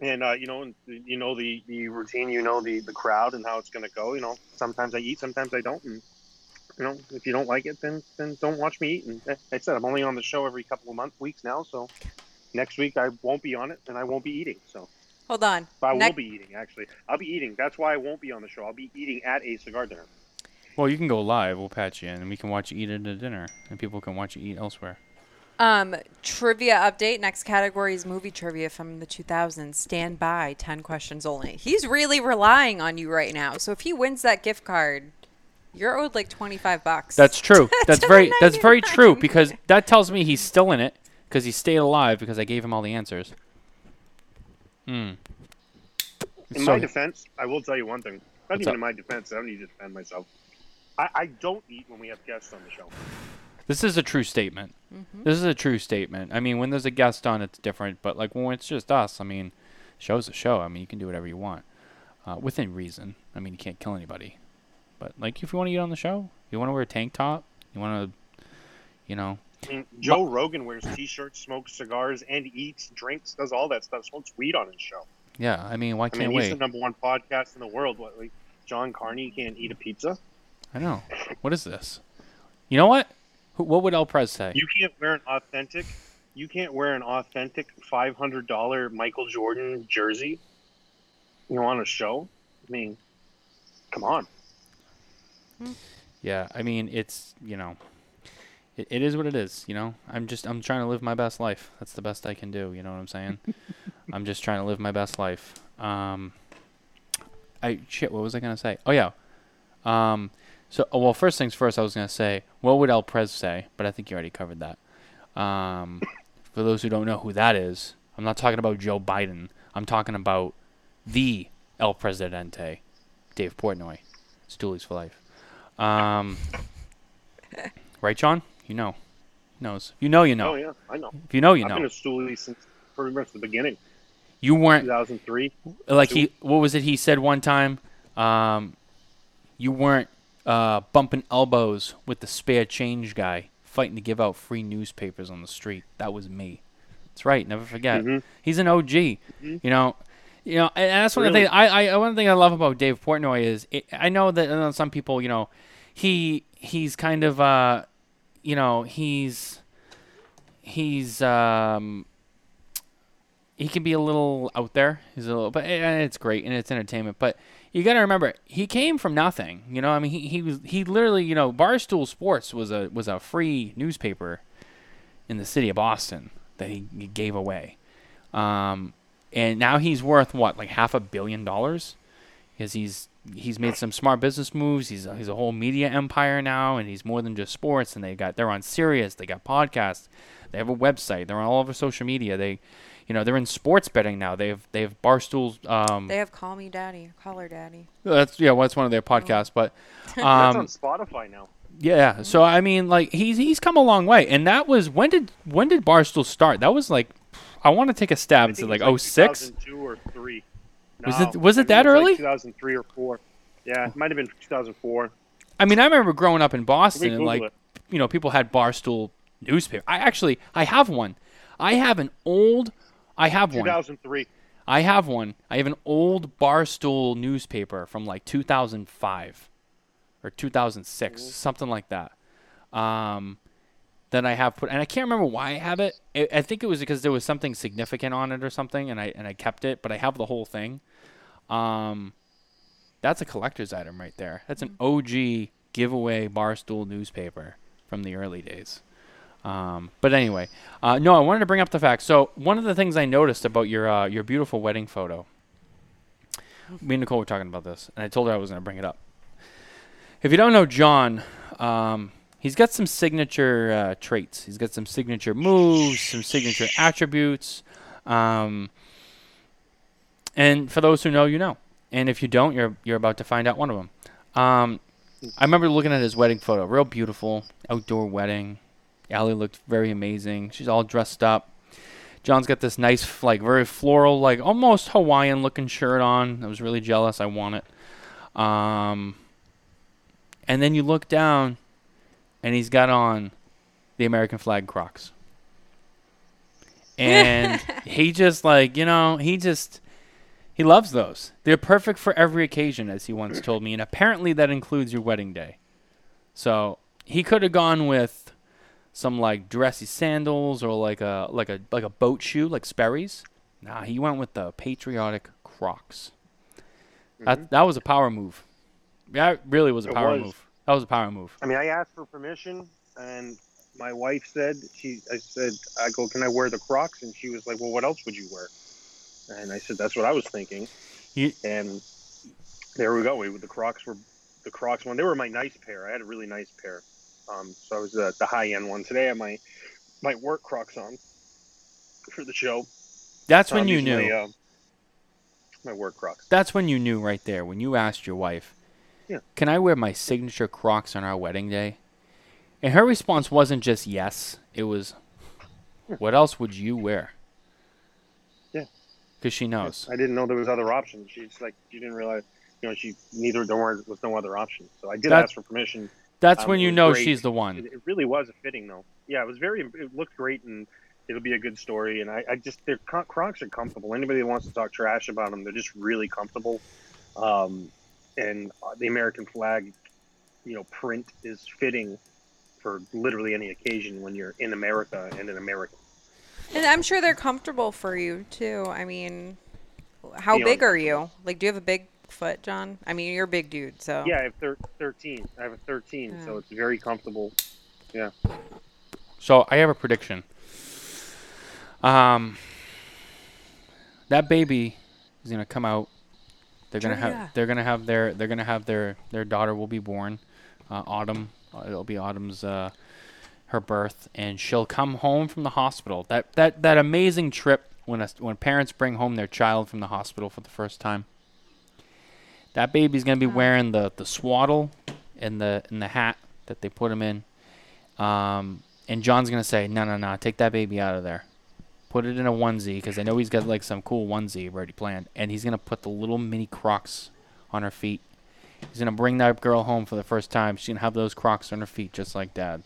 and uh, you know, and you know the, the routine, you know the, the crowd and how it's going to go. You know, sometimes I eat, sometimes I don't. And you know, if you don't like it, then then don't watch me eat. And eh, like I said I'm only on the show every couple of months, weeks now. So next week I won't be on it, and I won't be eating. So Hold on. but I will be eating. Actually, I'll be eating. That's why I won't be on the show. I'll be eating at a cigar dinner. well, you can go live. We'll patch you in, and we can watch you eat at a dinner, and people can watch you eat elsewhere. Um, trivia update. Next category is movie trivia from the 2000s. Stand by. 10 questions only. He's really relying on you right now. So if he wins that gift card, you're owed like 25 bucks. That's true. [LAUGHS] That's very that's very true 99. because that tells me he's still in it because he stayed alive because I gave him all the answers. Hmm. In So- my defense, I will tell you one thing. Not even up? in my defense. I don't need to defend myself. I, I don't eat when we have guests on the show. This is a true statement. Mm-hmm. This is a true statement. I mean, when there's a guest on, it's different. But like when it's just us, I mean, show's a show. I mean, you can do whatever you want, uh, within reason. I mean, you can't kill anybody. But like, if you want to eat on the show, you want to wear a tank top, you want to, you know, Mm-hmm. I mean, Joe Rogan wears T-shirts, smokes cigars, and eats, drinks, does all that stuff. Smokes weed on his show. yeah. I mean, why can't mean, he's wait? the number one podcast in the world. What, like Jon Carney can't eat a pizza? I know. What is this? You know what? What would El Prez say? You can't wear an authentic. You can't wear an authentic five hundred dollar Michael Jordan jersey. You know, on a show. I mean, come on. Yeah, I mean, it's you know, it, it is what it is. You know, I'm just I'm trying to live my best life. That's the best I can do. You know what I'm saying? [LAUGHS] I'm just trying to live my best life. Um, I shit. What was I gonna say? Oh yeah. Um, so oh, well, first things first. I was gonna say, what would El Prez say? But I think you already covered that. Um, [LAUGHS] for those who don't know who that is, I'm not talking about Joe Biden. I'm talking about the El Presidente, Dave Portnoy. Stoolies for life. Um, [LAUGHS] right, John? You know. He knows. You know you know. Oh yeah, I know. If you know you know. I've been know. a stoolie since pretty much the beginning, You weren't 2003. like he what was it he said one time? Um you weren't uh bumping elbows with the spare change guy fighting to give out free newspapers on the street. That was me. That's right, never forget. Mhm. He's an OG. You know, you know, and that's one of the Really? things I, I one thing I love about Dave Portnoy is it, I know that uh, some people, you know, he he's kind of uh, you know, he's he's um he can be a little out there. He's a little, but and it's great and it's entertainment. But you got to remember, he came from nothing. You know, I mean, he, he was he literally, you know, Barstool Sports was a was a free newspaper in the city of Boston that he, he gave away. Um, and now he's worth what, like half a billion dollars? Because he's he's made some smart business moves. He's a, he's a whole media empire now, and he's more than just sports. And they got they're on Sirius, they got podcasts, they have a website, they're on all over social media. They, you know, they're in sports betting now. They have they have Barstool's. Um, They have Call Me Daddy, Call Her Daddy. that's yeah, well, that's one of their podcasts, but [LAUGHS] That's um, on Spotify now. yeah. So I mean, like he's he's come a long way, and that was when did when did Barstool start? That was like, I want to take a stab I and say think like it was 06? 2002 or three. Was it- was it I think that was early? Like 2003 or four. Yeah, it might have been 2004. I mean, I remember growing up in Boston and like it. you know people had Barstool newspaper. I actually I have one. I have an old. I have one. 2003. I have one. I have an old Barstool newspaper from like 2005 or 2006, something like that. Um, that I have put, and I can't remember why I have it. I, I think it was because there was something significant on it or something, and I and I kept it. But I have the whole thing. Um, that's a collector's item right there. That's an OG giveaway Barstool newspaper from the early days. Um, but anyway, uh, no, I wanted to bring up the fact. So one of the things I noticed about your uh, your beautiful wedding photo, me and Nicole were talking about this, and I told her I was going to bring it up. If you don't know John, um, he's got some signature uh, traits. He's got some signature moves, some signature attributes. Um, and for those who know, you know. And if you don't, you're you're about to find out one of them. Um, I remember looking at his wedding photo, real beautiful outdoor wedding. Allie looked very amazing. She's all dressed up. John's got this nice, like, very floral, like almost Hawaiian looking shirt on. I was really jealous. I want it. Um, and then you look down, and he's got on the American flag Crocs. [LAUGHS] And he just, like, you know, he just, he loves those. They're perfect for every occasion, as he once told me. And apparently that includes your wedding day. So he could have gone with some like dressy sandals or like a like a like a boat shoe like Sperry's. Nah, he went with the patriotic Crocs. That mm-hmm. that was a power move. Yeah, it really was a It power was. move. That was a power move. I mean, I asked for permission, and my wife said she. I said, I go, can I wear the Crocs? And she was like, Well, what else would you wear? And I said, That's what I was thinking. You, And there we go. We, the Crocs were the Crocs one. They were my nice pair. I had a really nice pair. Um, so I was uh, the high end one. Today I have my my work Crocs on for the show. that's So when you knew. My, uh, my work Crocs. That's when you knew right there when you asked your wife, Yeah. "Can I wear my signature Crocs on our wedding day?" And her response wasn't just yes; it was, "What else would you wear?" Because she knows. I didn't know there was other options. She's like, you didn't realize. you know, she neither there weren't- was no other option. So I did ask for permission. That's Um, when you know great. she's the one. it really was a fitting though. Yeah, it was very. It looked great, and it'll be a good story. And I, I just their Crocs are comfortable. Anybody that wants to talk trash about them, they're just really comfortable. Um, and the American flag, you know, print is fitting for literally any occasion when you're in America and an American. And I'm sure they're comfortable for you too. I mean, how Beyond big are you? Like, do you have a big foot, John? I mean, you're a big dude, so. Yeah, I have thir- 13. I have a 13, so Oh. it's very comfortable. Yeah. So I have a prediction. Um, that baby is gonna come out. They're gonna Julia. have. They're gonna have their. They're gonna have their. Their daughter will be born. Uh, autumn. uh, It'll be Autumn's. Uh, her birth, and she'll come home from the hospital. That that that amazing trip when a, when parents bring home their child from the hospital for the first time. That baby's gonna be wearing the the swaddle and the and the hat that they put him in. Um, and John's gonna say, "No, no, no, take that baby out of there. Put it in a onesie because I know he's got like some cool onesie already planned." And he's gonna put the little mini Crocs on her feet. He's gonna bring that girl home for the first time. She's gonna have those Crocs on her feet just like Dad.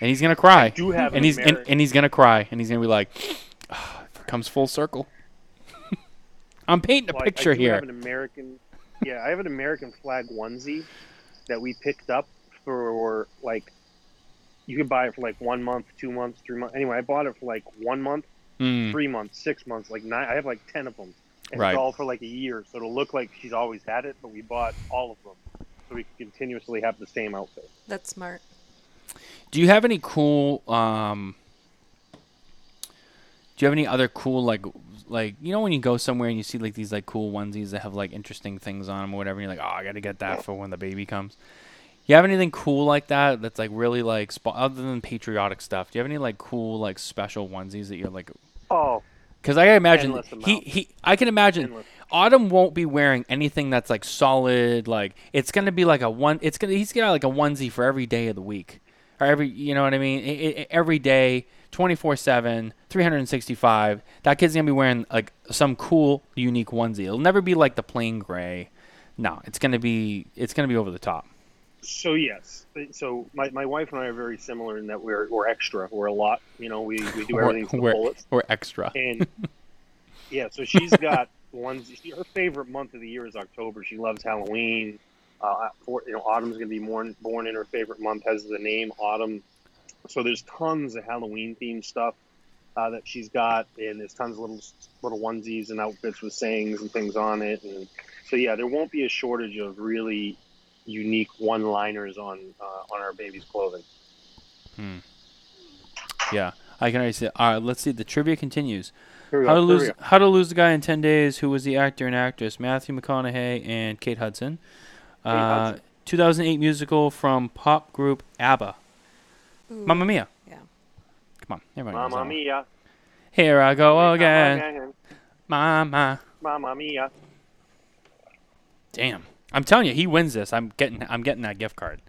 And he's gonna cry. do have and an he's and, and he's gonna cry. And he's gonna be like, [SIGHS] "Ah, "It comes full circle." [LAUGHS] I'm painting a Well, I- picture I do here. Have an American, yeah, I have an American flag onesie that we picked up for like you could buy it for like one month, two months, three months. Anyway, I bought it for like one month, Mm, three months, six months, like nine. I have like ten of them, and Right. it's all for like a year, so it'll look like she's always had it. But we bought all of them, so we can continuously have the same outfit. That's smart. Do you have any cool um Do you have any other cool like like you know when you go somewhere and you see like these like cool onesies that have like interesting things on them or whatever and you're like, "Oh, I got to get that for when the baby comes." You have anything cool like that that's like really like sp- other than patriotic stuff? Do you have any like cool like special onesies that you're like Oh, cuz I imagine he he I can imagine Endless. Autumn won't be wearing anything that's like solid. Like it's gonna be like a one. It's gonna he's gonna like a onesie for every day of the week, or every you know what I mean. I I every day, twenty four seven, three hundred and sixty five. That kid's gonna be wearing like some cool, unique onesie. It'll never be like the plain gray. No, it's gonna be it's gonna be over the top. So yes, so my, my wife and I are very similar in that we're we're extra. We're a lot. You know, we, we do We're- everything to we're, fullest. we're extra. And [LAUGHS] yeah, so she's got [LAUGHS] ones. Her favorite month of the year is October. She loves Halloween. Uh, for, you know, autumn's gonna be born born in her favorite month. Has the name autumn. So there's tons of Halloween themed stuff uh, that she's got, and there's tons of little little onesies and outfits with sayings and things on it. And so yeah, there won't be a shortage of really unique one-liners on uh, on our baby's clothing. Hmm. Yeah, I can already see. All right, let's see. The trivia continues. How to go. Here we lose. How to lose the guy in ten days? Who was the actor and actress? Matthew McConaughey and Kate Hudson. Uh, 2008 musical from pop group ABBA. Ooh, Mamma Mia. Yeah. Come on, everybody knows that Mamma mia. Here I go Mamma again, mia. Mama. Mamma mia. Damn, I'm telling you, he wins this. I'm getting I'm getting that gift card.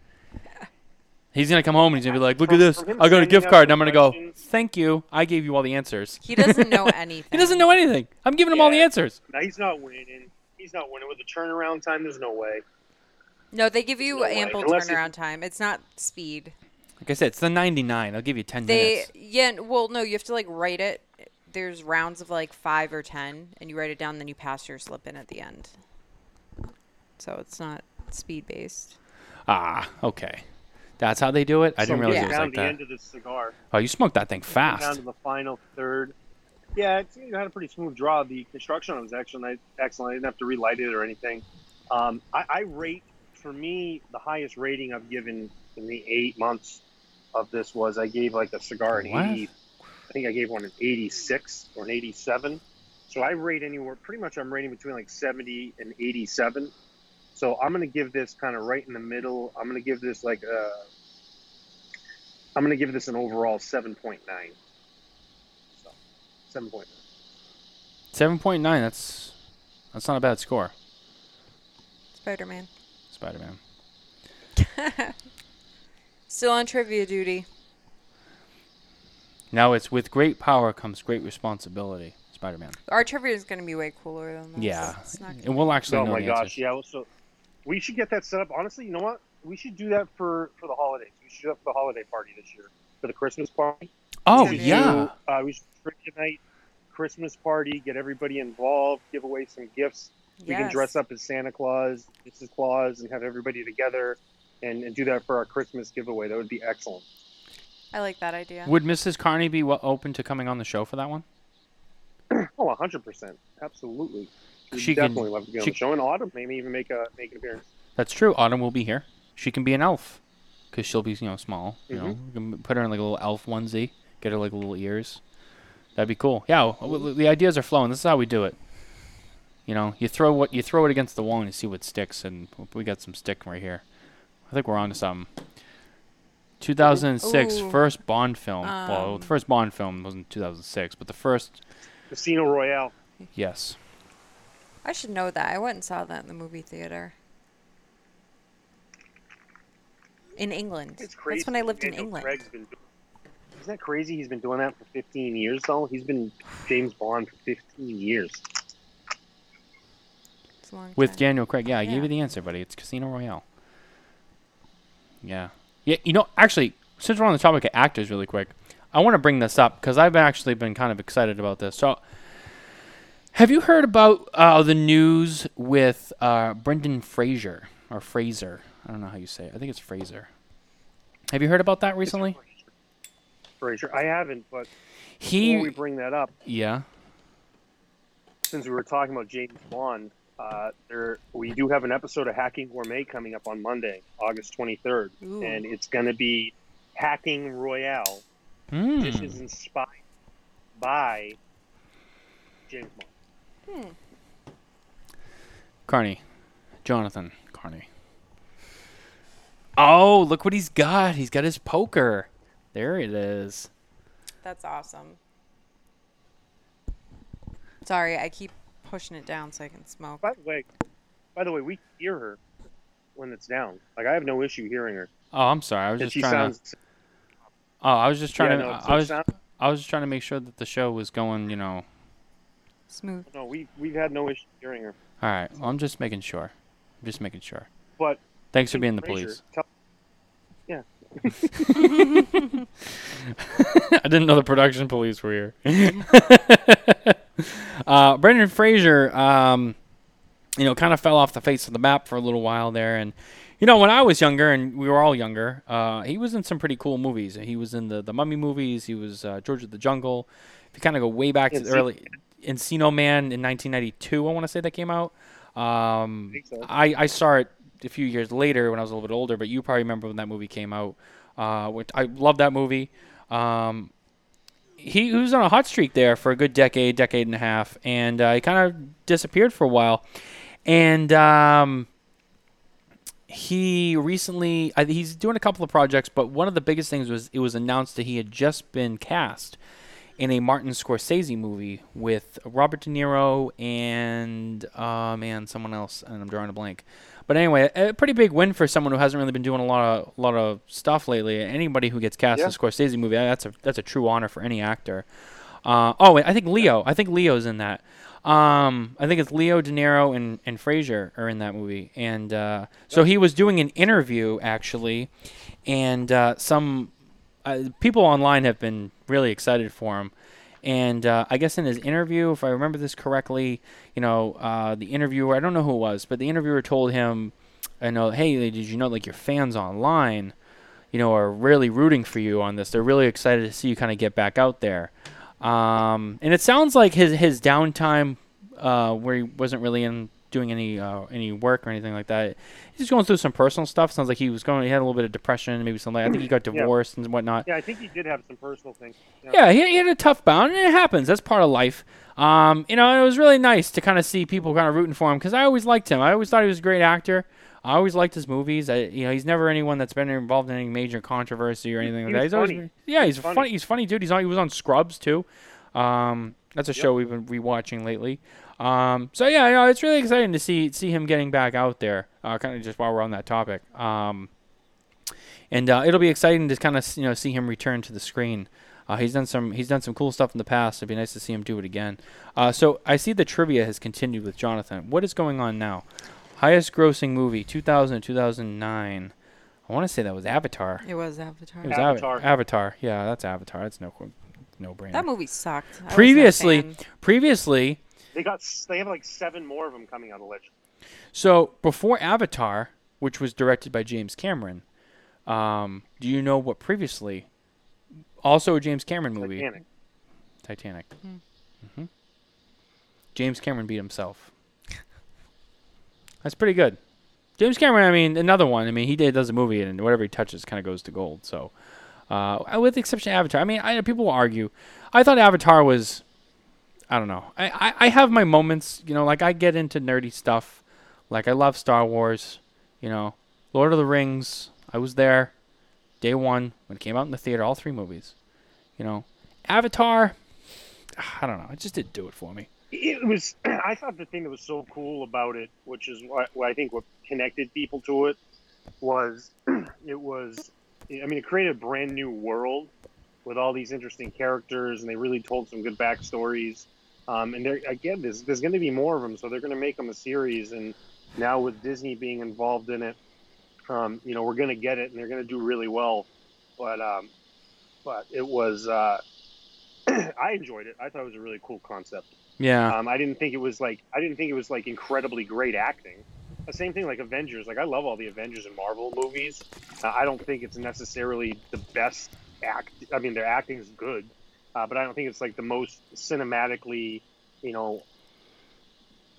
He's gonna come home and he's gonna be like, "Look at this! I got a sending gift card." And I'm gonna go, "Thank you. I gave you all the answers." He doesn't know [LAUGHS] anything. He doesn't know anything. I'm giving him all the answers. No, he's not winning. He's not winning with the turnaround time. There's no way. No, they give you No ample Unless it- turnaround time. It's not speed. Like I said, it's the 99. I'll give you 10 They minutes. yeah, well no, you have to like write it. There's rounds of like 5 or 10 and you write it down then you pass your slip in at the end. So it's not speed based. Ah, okay. That's how they do it. I So didn't realize yeah. it was down like the that. end of the cigar. Oh, you smoked that thing fast. Down fast. to the final third. Yeah, it's, you had a pretty smooth draw. The construction was actually excellent. I didn't have to relight it or anything. Um, I, I rate for me the highest rating I've given in the eight months of this was I gave like a cigar an What? 80. I think I gave one an 86 or an 87. So I rate anywhere pretty much. I'm rating between like 70 and 87. So I'm gonna give this kind of right in the middle. I'm gonna give this like a. I'm gonna give this an overall 7.9. So 7.9. 7.9. That's that's not a bad score. Spider Man. [LAUGHS] Still on trivia duty. Now it's with great power comes great responsibility. Spider-Man. Our trivia is going to be way cooler than this. Yeah, It's and we'll actually Oh know my the gosh, answers. yeah. So we should get that set up. Honestly, you know what? We should do that for for the holidays. We should do that for the holiday party this year for the Christmas party. Oh We yeah, do, uh, we should trivia night, Christmas party, get everybody involved, give away some gifts. We can dress up as Santa Claus, Mrs. Claus, and have everybody together and, and do that for our Christmas giveaway. That would be excellent. I like that idea. would Mrs. Carney be wa- open to coming on the show for that one? [CLEARS THROAT] oh, 100%. absolutely. We'd She can- definitely love to be on she- the show, and Autumn maybe even make a make an appearance. That's true. Autumn will be here. She can be an elf because she'll be you know small. You know, Mm-hmm. we can put her in like a little elf onesie, get her like little ears. That'd be cool. Yeah, w- w- the ideas are flowing. This is how we do it. You know, you throw what you throw it against the wall and you see what sticks, and we got some stick right here. I think we're on to something. 2006 Ooh. first Bond film. well, Um, the first Bond film wasn't 2006, but the first, Casino Royale. yes. I should know that. I went and saw that in the movie theater. In England. It's crazy. That's when I lived in England. Craig's been Isn't that crazy? He's been doing that for 15 years, though. He's been James Bond for 15 years. It's a long With time. Daniel Craig. Yeah, I gave Yeah. you the answer, buddy. It's Casino Royale. Yeah. Yeah, you know, actually, since we're on the topic of actors really quick, I want to bring this up because I've actually been kind of excited about this. So, have you heard about uh, the news with uh, Brendan Fraser or Fraser? I don't know how you say it. I think it's Fraser. Have you heard about that recently? Fraser. I haven't, but He, before we bring that up, yeah. since we were talking about James Bond, uh, there we do have an episode of Hacking Gourmet coming up on Monday, August 23rd, Ooh. and it's going to be Hacking Royale Hmm. dishes inspired by James Bond. Carney. Jonathan Carney. Oh, look what he's got. He's got his poker. There it is. That's awesome. Sorry, I keep pushing it down so I can smoke. By the way, by the way, we hear her when it's down. Like I have no issue hearing her. Oh, I'm sorry. I was And just she trying to. Oh, I was just trying yeah, to. no, I was. sound- I was just trying to make sure that the show was going. You know. Smooth. no, we we've had no issue hearing her. All right. Well, I'm just making sure. I'm just making sure. But Thanks for being the police. tell- yeah, [LAUGHS] I didn't know the production police were here. [LAUGHS] uh, Brendan Fraser, um, you know, kind of fell off the face of the map for a little while there, and you know, when I was younger, and we were all younger, uh, he was in some pretty cool movies. He was in the the Mummy movies. He was uh, George of the Jungle. If you kind of go way back to the early Encino Man in 1992, I want to say that came out. Um, think so. I, I saw it a few years later when I was a little bit older, but you probably remember when that movie came out. Uh, which I love that movie. Um, he, he was on a hot streak there for a good decade, decade and a half, and uh, he kind of disappeared for a while. And um, he recently, I, he's doing a couple of projects, but one of the biggest things was it was announced that he had just been cast in a Martin Scorsese movie with Robert De Niro and uh, man, someone else, and I'm drawing a blank. But anyway, a pretty big win for someone who hasn't really been doing a lot of lot of stuff lately. Anybody who gets cast in Yeah. a Scorsese movie, that's a that's a true honor for any actor. Uh, oh, wait, I think Leo. I think Leo's in that. Um, I think it's Leo De Niro and and Fraser are in that movie, and uh, so he was doing an interview actually, and uh, some uh, people online have been really excited for him. And uh, I guess in his interview, if I remember this correctly, you know, uh, the interviewer, I don't know who it was, but the interviewer told him, I know, hey, did you know, like, your fans online, you know, are really rooting for you on this. They're really excited to see you kind of get back out there. Um, and it sounds like his, his downtime, uh, where he wasn't really in doing any uh, any work or anything like that. He's just going through some personal stuff. Sounds like he was going. He had a little bit of depression, maybe something. Like, I think he got Yeah. divorced and whatnot. yeah, I think he did have some personal things. Yeah, he, he had a tough bout, and it happens. That's part of life. Um, you know, it was really nice to kind of see people kind of rooting for him because I always liked him. I always thought he was a great actor. I always liked his movies. I, you know, he's never anyone that's been involved in any major controversy or anything He like that. He's funny. been- yeah, he's He's funny. funny. He's funny dude. He's on. He was on Scrubs too. Um, that's a show we've been rewatching lately. Um, so yeah, you know, it's really exciting to see see him getting back out there. Uh, kind of just while we're on that topic. Um, and uh, it'll be exciting to kind of you know see him return to the screen. Uh, he's done some he's done some cool stuff in the past. It'd be nice to see him do it again. Uh, so I see the trivia has continued with Jonathan. What is going on now? Highest grossing movie 2000 2009. I want to say that was Avatar. It was Avatar. It was Avatar. Avatar. Avatar. Yeah, that's Avatar. That's no no brainer. That movie sucked. I wasn't a Previously, fan. previously, They got they have like seven more of them coming out of Legend. so before Avatar, which was directed by James Cameron, um, do you know what previously? Also a James Cameron movie. Titanic. Titanic. hmm James Cameron beat himself. That's pretty good. James Cameron, I mean, another one. I mean, he did does a movie and whatever he touches kind of goes to gold. So, uh, with the exception of Avatar, I mean, I, people will argue. I thought Avatar was, I don't know. I, I, I have my moments. You know, like I get into nerdy stuff. Like I love Star Wars. You know, Lord of the Rings. I was there, day one when it came out in the theater. All three movies. You know, Avatar. Ah, I don't know. It just didn't do it for me. It was. [CLEARS THROAT] I thought the thing that was so cool about it, which is what, what I think what connected people to it, was [CLEARS THROAT] it was. I mean, it created a brand new world with all these interesting characters, and they really told some good backstories. Um, and again, there's there's going to be more of them, so they're going to make them a series. And now with Disney being involved in it, um, you know, we're going to get it, and they're going to do really well. But um, but it was. Uh, [CLEARS THROAT] I enjoyed it. I thought it was a really cool concept. Yeah. Um, I didn't think it was like I didn't think it was like incredibly great acting. The same thing like Avengers. Like I love all the Avengers and Marvel movies. Uh, I don't think it's necessarily the best act. I mean, their acting is good, uh, but I don't think it's like the most cinematically, you know.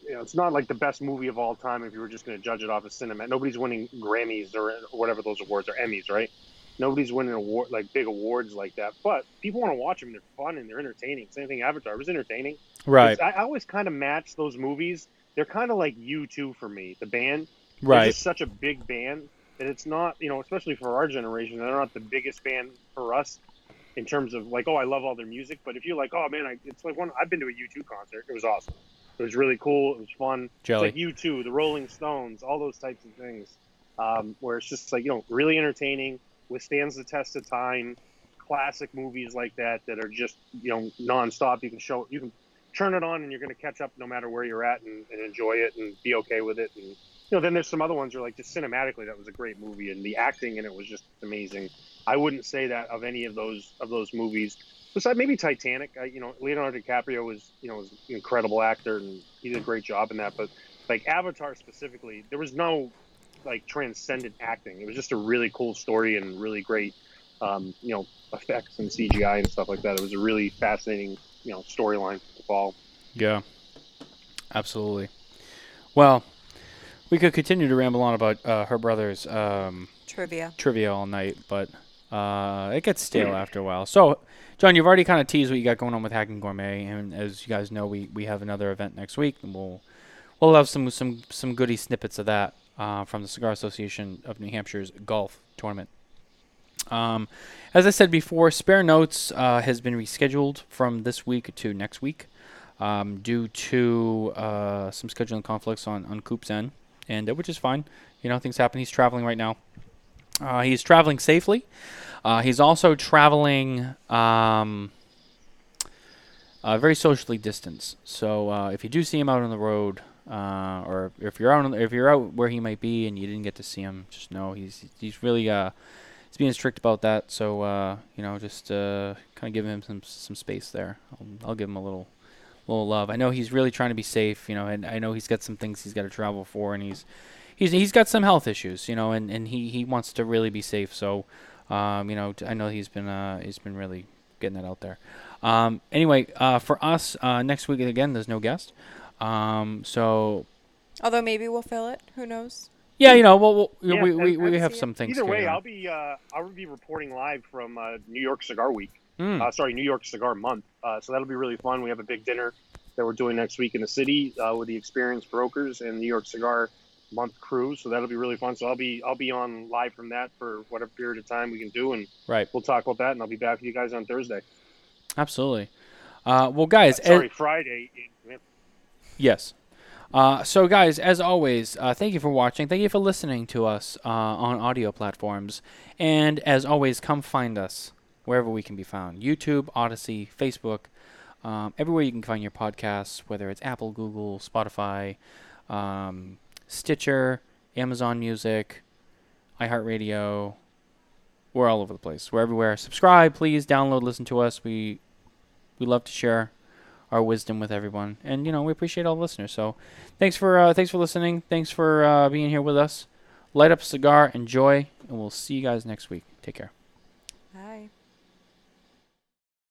You know, it's not like the best movie of all time if you were just going to judge it off of cinema. Nobody's winning Grammys or whatever those awards are, Emmys, right? Nobody's winning award like big awards like that. But people want to watch them. They're fun and they're entertaining. Same thing. Avatar was entertaining. right. I, I always kind of match those movies. They're kind of like U two for me. The band, Right. just such a big band that it's not, you know, especially for our generation, they're not the biggest band for us in terms of like, oh, I love all their music. But if you're like, oh man, I, it's like one. I've been to a U two concert. It was awesome. It was really cool. It was fun. Jelly. It's like U two, the Rolling Stones, all those types of things. Um, where it's just like you know, really entertaining, withstands the test of time. Classic movies like that that are just you know nonstop. You can show you can turn it on and you're going to catch up no matter where you're at and, and enjoy it and be okay with it. And you know, then there's some other ones are like just cinematically that was a great movie and the acting in it was just amazing. I wouldn't say that of any of those of those movies. Besides maybe Titanic, I, you know, Leonardo DiCaprio was you know was an incredible actor and he did a great job in that. But like Avatar specifically, there was no like transcendent acting. It was just a really cool story and really great, um, you know, effects and CGI and stuff like that. It was a really fascinating, you know, storyline to follow. Yeah. Absolutely. Well, we could continue to ramble on about uh, her brother's um, Trivia. trivia all night, but uh, it gets stale after a while. So, John, you've already kind of teased what you got going on with Hacking Gourmet, and as you guys know, we, we have another event next week, and we'll we'll have some some some goody snippets of that uh, from the Cigar Association of New Hampshire's golf tournament. Um, as I said before, Spare Notes uh, has been rescheduled from this week to next week um, due to uh, some scheduling conflicts on on Coop's end, and uh, which is fine. You know, things happen. He's traveling right now. Uh, he's traveling safely. Uh, he's also traveling um, uh, very socially distanced. So uh, if you do see him out on the road, uh, or if you're out on, if you're out where he might be and you didn't get to see him, just know he's he's really he's being strict about that. So you know, just kind of give him some some space there. I'll, I'll give him a little little love. I know he's really trying to be safe, you know, and I know he's got some things he's got to travel for, and he's he's he's got some health issues, you know, and, and he, he wants to really be safe. So, um, you know, t- I know he's been uh, he's been really getting that out there. Um, anyway, uh, for us uh, next week again, there's no guest. Um, so Although maybe we'll fill it. Who knows? yeah, you know, we'll, we'll, Yeah, we, and- we, we have see some things. Either way, on. I'll be uh, I'll be reporting live from uh, New York Cigar Week. Mm, Uh, sorry, New York Cigar Month. Uh, so that'll be really fun. We have a big dinner that we're doing next week in the city uh, with the experienced brokers and New York Cigar Month crew. So that'll be really fun. So I'll be I'll be on live from that for whatever period of time we can do, and right, we'll talk about that. And I'll be back with you guys on Thursday. absolutely. Uh, well, guys, as- Sorry, Friday. in- Yes. Uh, so, guys, as always, uh, thank you for watching. Thank you for listening to us uh, on audio platforms. And as always, come find us wherever we can be found YouTube, Odysee, Facebook, um, everywhere you can find your podcasts, whether it's Apple, Google, Spotify, um, Stitcher, Amazon Music, iHeartRadio. We're all over the place. We're everywhere. Subscribe, please. Download, listen to us. We we love to share our wisdom with everyone, and you know we appreciate all the listeners. So, thanks for uh, thanks for listening. Thanks for uh, being here with us. Light up a cigar, enjoy, and we'll see you guys next week. Take care.